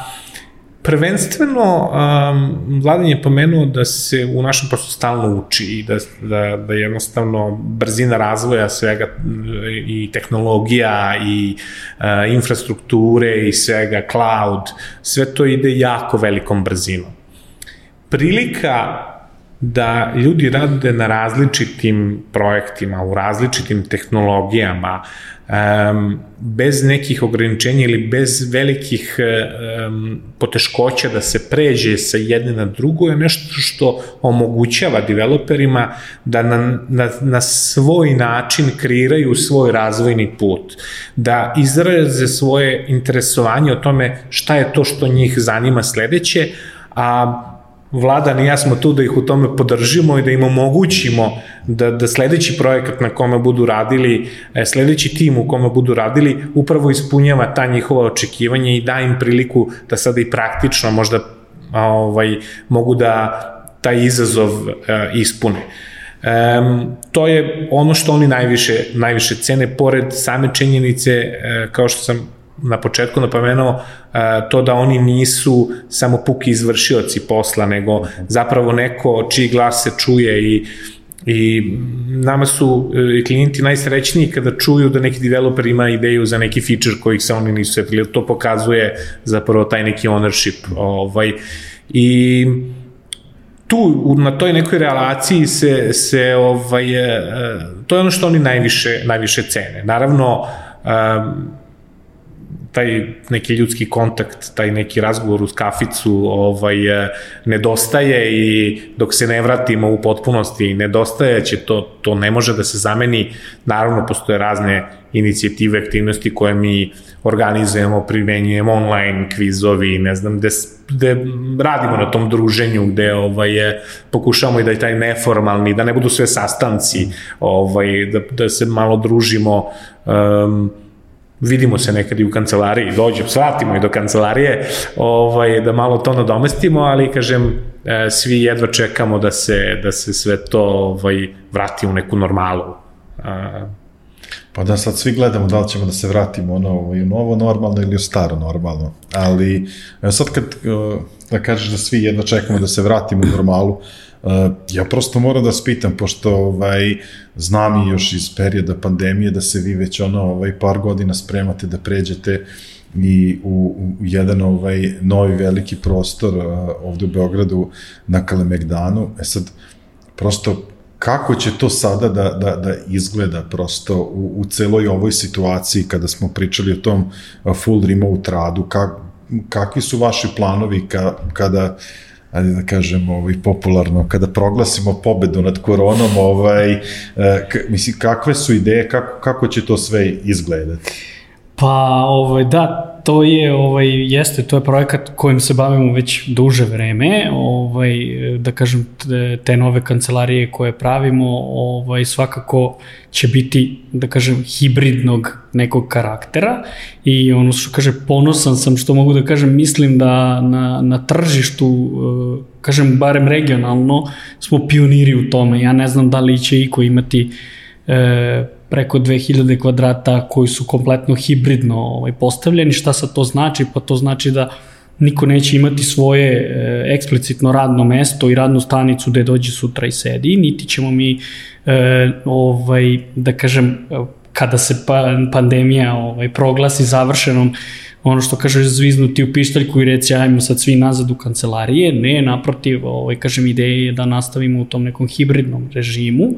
prvenstveno, um, Vladan je pomenuo da se u našem poslu stalno uči i da, da, da jednostavno brzina razvoja svega i tehnologija i uh, infrastrukture i svega, cloud, sve to ide jako velikom brzinom prilika da ljudi rade na različitim projektima, u različitim tehnologijama, um, bez nekih ograničenja ili bez velikih um, poteškoća da se pređe sa jedne na drugo je nešto što omogućava developerima da na, na, na svoj način kreiraju svoj razvojni put, da izraze svoje interesovanje o tome šta je to što njih zanima sledeće, a Vladan i ja smo tu da ih u tome podržimo i da im omogućimo da, da sledeći projekat na kome budu radili, e, sledeći tim u kome budu radili, upravo ispunjava ta njihova očekivanja i da im priliku da sada i praktično možda ovaj, mogu da taj izazov uh, ispune. Um, to je ono što oni najviše, najviše cene, pored same činjenice, uh, kao što sam na početku napomenuo to da oni nisu samo puki izvršioci posla, nego zapravo neko čiji glas se čuje i I nama su e, klijenti najsrećniji kada čuju da neki developer ima ideju za neki feature kojih se oni nisu setili. To pokazuje zapravo taj neki ownership. Ovaj, I tu, na toj nekoj relaciji se, se ovaj, e, to je ono što oni najviše, najviše cene. Naravno, taj neki ljudski kontakt, taj neki razgovor uz kaficu ovaj, e, nedostaje i dok se ne vratimo u potpunosti nedostaje će to, to ne može da se zameni. Naravno, postoje razne inicijative, aktivnosti koje mi organizujemo, primenjujemo online kvizovi, ne znam, gde, gde radimo na tom druženju, gde ovaj, je, pokušamo i da je taj neformalni, da ne budu sve sastanci, ovaj, da, da se malo družimo, um, vidimo se nekad i u kancelariji, dođem, svratimo i do kancelarije, ovaj, da malo to nadomestimo, ali kažem, e, svi jedva čekamo da se, da se sve to ovaj, vrati u neku normalu. Pa da sad svi gledamo da li ćemo da se vratimo ono, u novo normalno ili u staro normalno, ali sad kad da kažeš da svi jedva čekamo da se vratimo u normalu, ja prosto moram da spitam, pošto ovaj, znam i još iz perioda pandemije da se vi već ono ovaj, par godina spremate da pređete i u, u jedan ovaj novi veliki prostor uh, ovde u Beogradu na Kalemegdanu. E sad, prosto kako će to sada da, da, da izgleda prosto u, u celoj ovoj situaciji kada smo pričali o tom full remote radu, kak, kakvi su vaši planovi ka, kada ajde da kažem, ovaj, popularno, kada proglasimo pobedu nad koronom, ovaj, eh, k, misli, kakve su ideje, kako, kako će to sve izgledati? Pa, ovaj, da, to je, ovaj, jeste, to je projekat kojim se bavimo već duže vreme, ovaj, da kažem, te nove kancelarije koje pravimo, ovaj, svakako će biti, da kažem, hibridnog nekog karaktera i ono što kaže, ponosan sam što mogu da kažem, mislim da na, na tržištu, eh, kažem, barem regionalno, smo pioniri u tome. Ja ne znam da li će iko imati e, preko 2000 kvadrata koji su kompletno hibridno ovaj, postavljeni. Šta sad to znači? Pa to znači da niko neće imati svoje e, eksplicitno radno mesto i radnu stanicu gde dođe sutra i sedi, niti ćemo mi e, ovaj, da kažem kada se pa, pandemija ovaj, proglasi završenom ono što kaže zviznuti u pištaljku i reći ajmo sad svi nazad u kancelarije, ne, naprotiv, ovaj, kažem, ideja je da nastavimo u tom nekom hibridnom režimu,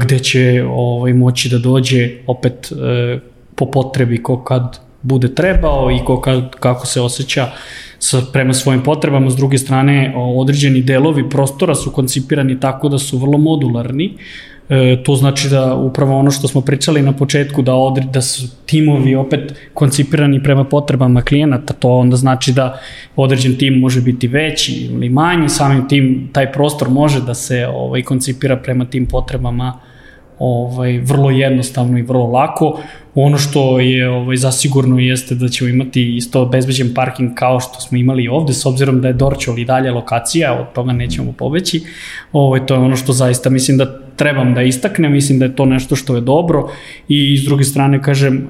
gde će ovaj, moći da dođe opet e, po potrebi ko kad bude trebao i ko kad, kako se osjeća sa, prema svojim potrebama. S druge strane, određeni delovi prostora su koncipirani tako da su vrlo modularni, E, to znači da upravo ono što smo pričali na početku, da, odri, da su timovi opet koncipirani prema potrebama klijenata, to onda znači da određen tim može biti veći ili manji, samim tim taj prostor može da se ovaj, koncipira prema tim potrebama ovaj, vrlo jednostavno i vrlo lako. Ono što je ovaj, zasigurno jeste da ćemo imati isto bezbeđen parking kao što smo imali ovde, s obzirom da je Dorčol i dalje lokacija, od toga nećemo pobeći. Ovaj, to je ono što zaista mislim da trebam da istaknem, mislim da je to nešto što je dobro i s druge strane kažem e,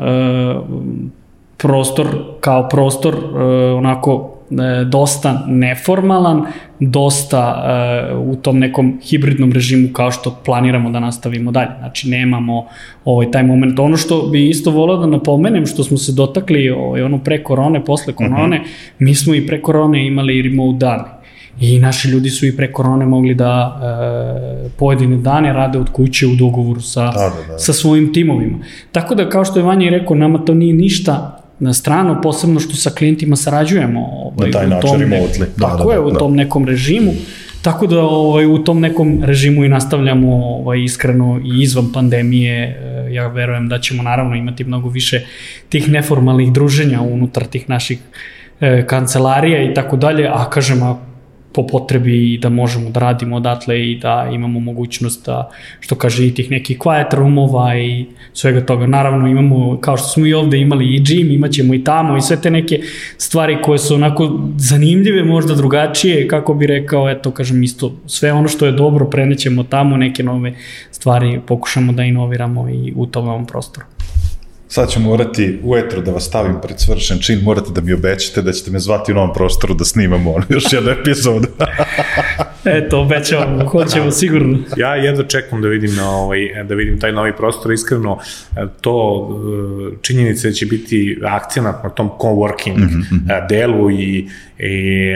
prostor kao prostor e, onako e, dosta neformalan, dosta u tom nekom hibridnom režimu kao što planiramo da nastavimo dalje. Znači nemamo ovaj taj moment. Ono što bi isto volao da napomenem, što smo se dotakli ovaj, ono pre korone, posle korone, uh mhm. -huh. mi smo i pre korone imali remote dane I naši ljudi su i pre korone mogli da e, pojedine dane rade od kuće u dogovoru sa, da, da, da. sa svojim timovima. Tako da, kao što je Vanja i rekao, nama to nije ništa na stranu, posebno što sa klijentima sarađujemo. Ovaj, na taj način remotely. Da, tako da, je, da, u tom nekom režimu. Tako da ovaj, u tom nekom režimu i nastavljamo ovaj, iskreno i izvan pandemije. E, ja verujem da ćemo naravno imati mnogo više tih neformalnih druženja unutar tih naših e, kancelarija i tako dalje, a kažem, a po potrebi i da možemo da radimo odatle i da imamo mogućnost da, što kaže, i tih nekih quiet roomova i svega toga. Naravno imamo, kao što smo i ovde imali i gym, imaćemo i tamo i sve te neke stvari koje su onako zanimljive, možda drugačije, kako bi rekao, eto, kažem, isto, sve ono što je dobro prenećemo tamo, neke nove stvari pokušamo da inoviramo i u tom prostoru sad ću morati u etru da vas stavim pred svršen čin, morate da mi obećate da ćete me zvati u novom prostoru da snimamo ono, još jednu epizodu. [laughs] Eto, obećavamo, hoćemo sigurno. Ja jedno čekam da vidim, na ovaj, da vidim taj novi prostor, iskreno to e, činjenica da će biti akcijnat na tom coworking mm -hmm. delu i, i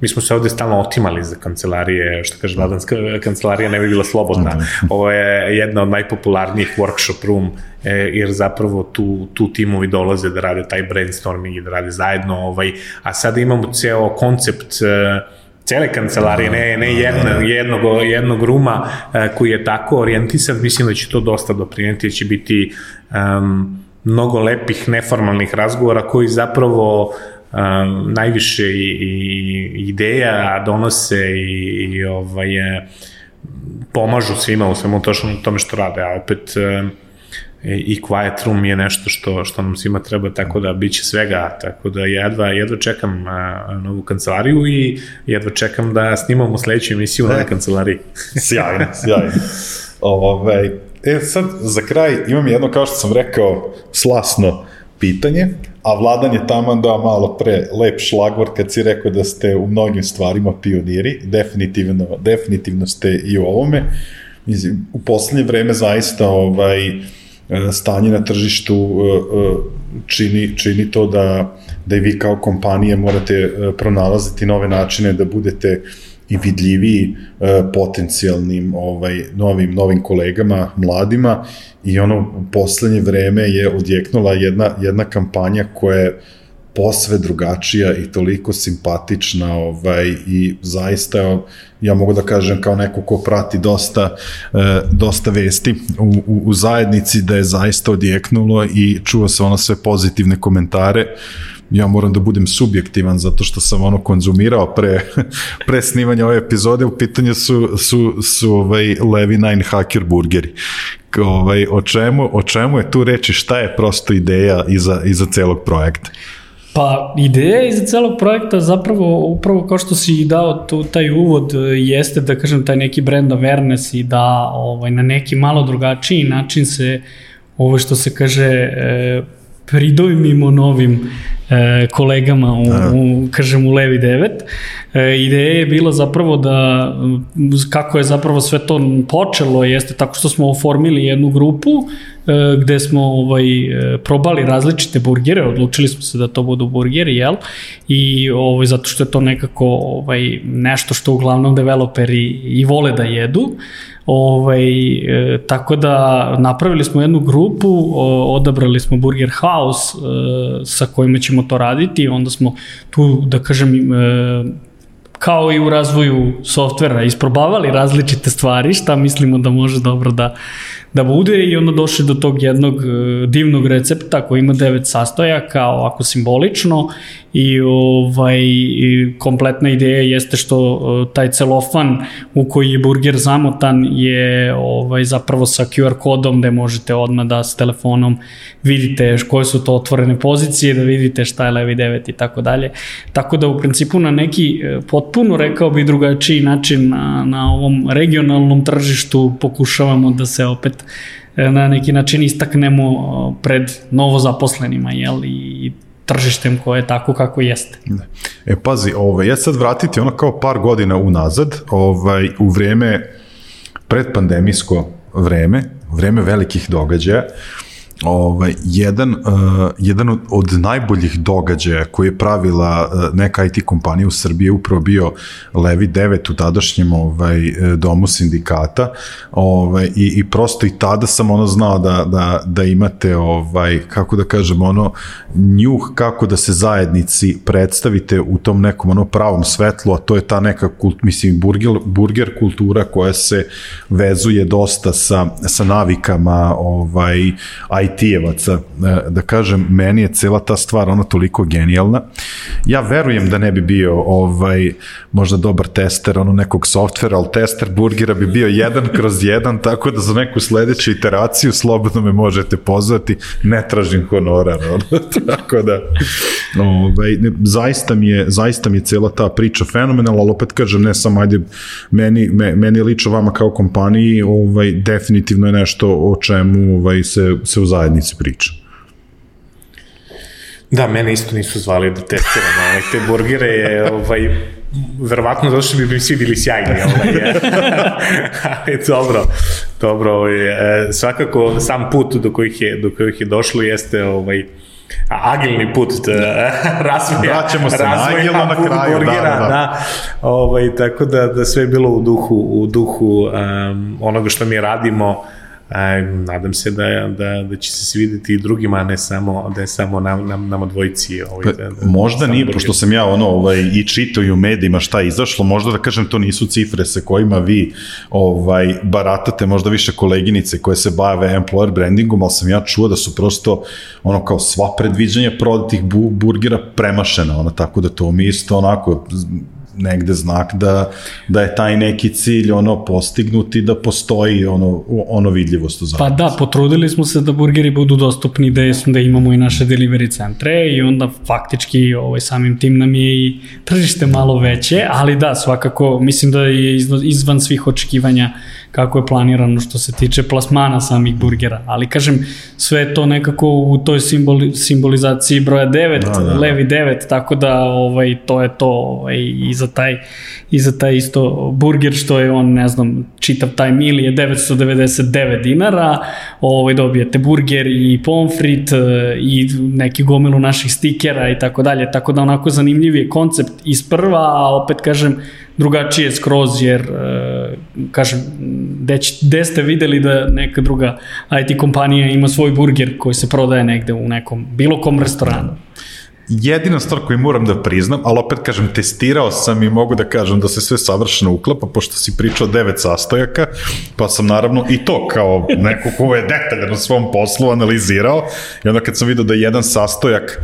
mi smo se ovde stalno otimali za kancelarije, što kaže Vladan, kancelarija ne bi bila slobodna. Mm -hmm. Ovo je jedna od najpopularnijih workshop room e, jer zapravo tu, tu timovi dolaze da rade taj brainstorming i da rade zajedno, ovaj, a sada imamo ceo koncept e, cele kancelarije, ne, ne jedno, jednog, jednog ruma e, koji je tako orijentisan, mislim da će to dosta doprineti, da će biti um, mnogo lepih neformalnih razgovora koji zapravo um, najviše i, i ideja donose i, i ovaj, pomažu svima u svemu tome što rade, a opet um, i Quiet Room je nešto što, što nam svima treba, tako da bit će svega, tako da jedva, jedva čekam a, novu kancelariju i jedva čekam da snimamo sledeću emisiju na kancelariji. [laughs] sjajno, sjajno. Ove, ovaj, e sad, za kraj imam jedno, kao što sam rekao, slasno pitanje, a Vladan je taman dao malo pre lep šlagvor kad si rekao da ste u mnogim stvarima pioniri, definitivno, definitivno ste i u ovome. Mislim, u poslednje vreme zaista ovaj, uh, E, stanje na tržištu e, e, čini, čini to da, da i vi kao kompanije morate pronalaziti nove načine da budete i vidljiviji potencijalnim ovaj novim novim kolegama mladima. I ono poslednje vreme je odjeknula jedna jedna kampanja koja je posve drugačija i toliko simpatična ovaj, i zaista ja mogu da kažem kao neko ko prati dosta, e, dosta vesti u, u, u zajednici da je zaista odjeknulo i čuo se ono sve pozitivne komentare ja moram da budem subjektivan zato što sam ono konzumirao pre, [laughs] pre snimanja ove epizode, u pitanju su, su, su ovaj Levi Nine Hacker burgeri. Ovaj, o, čemu, o čemu je tu reči, šta je prosto ideja iza, iza celog projekta? Pa ideja iza celog projekta zapravo upravo kao što si dao tu, taj uvod jeste da kažem taj neki brand awareness i da ovaj, na neki malo drugačiji način se ovo što se kaže e, pridojmimo novim e, kolegama u, u, kažem, u Levi 9. E, ideja je bila zapravo da, kako je zapravo sve to počelo, jeste tako što smo oformili jednu grupu e, gde smo ovaj, e, probali različite burgere, odlučili smo se da to budu burgeri, jel? I ovaj, zato što je to nekako ovaj, nešto što uglavnom developeri i vole da jedu. Ovaj, e, tako da napravili smo jednu grupu, o, odabrali smo Burger House e, sa kojima ćemo to raditi, onda smo tu, da kažem, e, kao i u razvoju softvera, isprobavali različite stvari, šta mislimo da može dobro da, da bude i onda došli do tog jednog e, divnog recepta koji ima devet sastojaka, ovako simbolično i ovaj kompletna ideja jeste što e, taj celofan u koji je burger zamotan je ovaj zapravo sa QR kodom gde možete odmah da s telefonom vidite koje su to otvorene pozicije, da vidite šta je levi 9 i tako dalje. Tako da u principu na neki e, potpuno rekao bi drugačiji način na, na ovom regionalnom tržištu pokušavamo da se opet na neki način istaknemo pred novozaposlenima, jel, i tržištem koje je tako kako jeste. E, pazi, ovaj, ja sad vratiti ono kao par godina unazad, ovaj, u vreme predpandemijsko vreme, vreme velikih događaja, ovaj, jedan, uh, jedan od, od najboljih događaja koji je pravila uh, neka IT kompanija u Srbiji je upravo bio Levi 9 u tadašnjem ovaj, domu sindikata. Ovaj, i, i prosto i tada sam ono znao da, da, da imate ovaj, kako da kažem ono njuh kako da se zajednici predstavite u tom nekom ono pravom svetlu, a to je ta neka kult, mislim burger, burger kultura koja se vezuje dosta sa, sa navikama ovaj, IT IT-evaca, e, da kažem, meni je cela ta stvar ona toliko genijalna. Ja verujem da ne bi bio ovaj, možda dobar tester ono nekog softvera, ali tester burgera bi bio jedan [laughs] kroz jedan, tako da za neku sledeću iteraciju slobodno me možete pozvati, ne tražim honorar, ono, [laughs] tako da ovaj, ne, zaista, mi je, zaista mi je cela ta priča fenomenalna, ali opet kažem, ne samo, ajde, meni, me, meni lično vama kao kompaniji, ovaj, definitivno je nešto o čemu ovaj, se, se u zajednici priča. Da, mene isto nisu zvali da testiram ovaj, te burgere, je, ovaj, verovatno zato što bi mi svi bili sjajni, ovaj, je. [laughs] ali dobro, dobro, ovaj, e, svakako sam put do kojih je, do kojih je došlo jeste ovaj, agilni put [laughs] razvoja, Vraćamo se na agilno na kraju, burgera, da, da, da. da. Ovaj, tako da, da sve je bilo u duhu, u duhu um, onoga što mi radimo, A, nadam se da, da, da će se svideti i drugima, a ne samo, da je samo nam, nam, nam dvojici. Ovaj, pa, da, da, možda nije, drugi. pošto sam ja ono ovaj, i čitao i u medijima šta je izašlo, možda da kažem to nisu cifre sa kojima vi ovaj, baratate, možda više koleginice koje se bave employer brandingom, ali sam ja čuo da su prosto ono kao sva predviđanja prodatih bu, burgera premašena, ono, tako da to mi isto onako negde znak da, da je taj neki cilj ono postignuti da postoji ono, ono vidljivost u zajednici. Pa da, potrudili smo se da burgeri budu dostupni, da, jesmo, da imamo i naše delivery centre i onda faktički ovaj, samim tim nam je i tržište malo veće, ali da, svakako mislim da je izvan svih očekivanja kako je planirano što se tiče plasmana samih burgera, ali kažem sve to nekako u toj simboli, simbolizaciji broja 9, da, da, da. levi 9, tako da ovaj to je to ovaj i za taj i za taj isto burger što je on ne znam čitav taj mil je 999 dinara, ovaj dobijete burger i pomfrit i neki gomilu naših stikera i tako dalje, tako da onako zanimljiv je koncept iz prva, a opet kažem drugačije skroz, jer, e, kažem, gde, gde ste videli da neka druga IT kompanija ima svoj burger koji se prodaje negde u nekom, bilo kom restoranu? jedina stvar koju moram da priznam, ali opet kažem, testirao sam i mogu da kažem da se sve savršeno uklapa, pošto si pričao devet sastojaka, pa sam naravno i to kao neko ko je detaljan u svom poslu analizirao i onda kad sam vidio da je jedan sastojak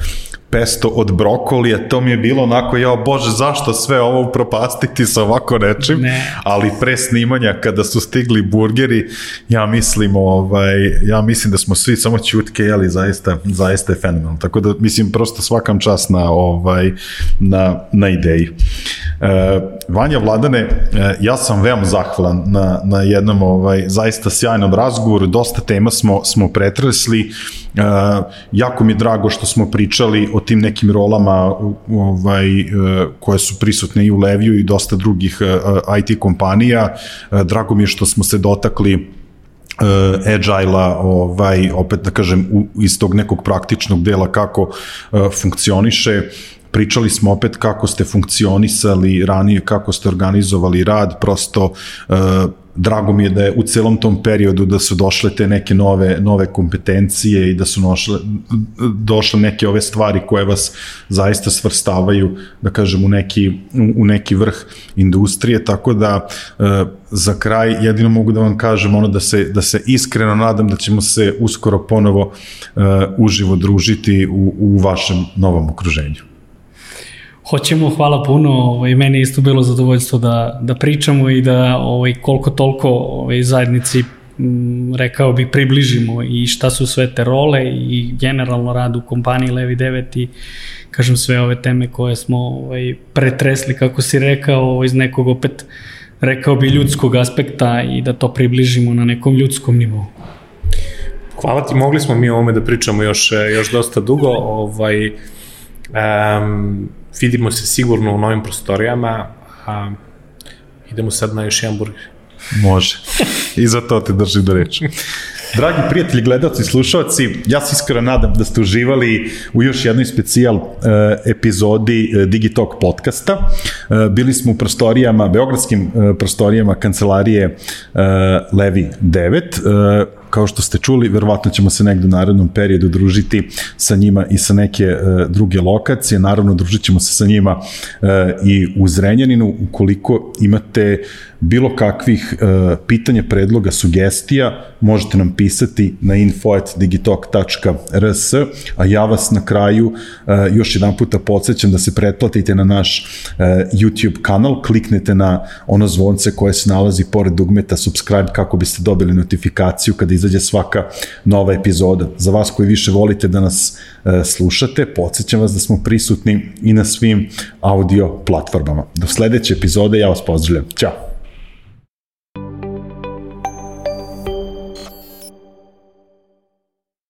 pesto od brokolija, to mi je bilo onako, jao bože, zašto sve ovo upropastiti sa ovako nečim, Ne. ali pre snimanja kada su stigli burgeri, ja mislim, ovaj, ja mislim da smo svi samo ćutke jeli, zaista, zaista je fenomenalno. Tako da, mislim, prosto svakam čas na, ovaj, na, na ideji. E, Vanja Vladane, e, ja sam veoma zahvalan na, na jednom ovaj, zaista sjajnom razgovoru, dosta tema smo, smo pretresli, e, jako mi je drago što smo pričali o tim nekim rolama ovaj, e, koje su prisutne i u Leviju i dosta drugih e, IT kompanija. E, Drago mi je što smo se dotakli uh, agile-a, ovaj, opet da kažem, u, iz tog nekog praktičnog dela kako funkcioniše, pričali smo opet kako ste funkcionisali ranije, kako ste organizovali rad, prosto uh, drago mi je da je u celom tom periodu da su došle te neke nove, nove kompetencije i da su nošle, došle neke ove stvari koje vas zaista svrstavaju, da kažem, u neki, u neki vrh industrije, tako da e, za kraj jedino mogu da vam kažem ono da se, da se iskreno nadam da ćemo se uskoro ponovo e, uživo družiti u, u vašem novom okruženju. Hoćemo, hvala puno, ovaj, meni je isto bilo zadovoljstvo da, da pričamo i da ovaj, koliko toliko ovaj, zajednici m, rekao bih približimo i šta su sve te role i generalno rad u kompaniji Levi 9 i kažem sve ove teme koje smo ovaj, pretresli kako si rekao ovaj, iz nekog opet rekao bi ljudskog aspekta i da to približimo na nekom ljudskom nivou. Hvala ti, mogli smo mi o ovome da pričamo još, e, još dosta dugo. Ovaj, um, vidimo se sigurno u novim prostorijama, a idemo sad na još jedan burger. Može. I za to te držim do reči. Dragi prijatelji, gledalci slušalci, ja se iskreno nadam da ste uživali u još jednoj specijal e, epizodi e, Digitalk podcasta. E, bili smo u prostorijama, beogradskim e, prostorijama kancelarije e, Levi 9. E, kao što ste čuli, verovatno ćemo se negde u narednom periodu družiti sa njima i sa neke e, druge lokacije. Naravno, družit ćemo se sa njima e, i u Zrenjaninu. Ukoliko imate bilo kakvih e, pitanja, predloga, sugestija, možete nam pisati na info.digitalk.rs, a ja vas na kraju e, još jedan puta podsjećam da se pretplatite na naš e, YouTube kanal, kliknete na ono zvonce koje se nalazi pored dugmeta subscribe kako biste dobili notifikaciju kada izađe svaka nova epizoda. Za vas koji više volite da nas e, slušate, podsjećam vas da smo prisutni i na svim audio platformama. Do sledeće epizode ja vas pozdravljam. Ćao!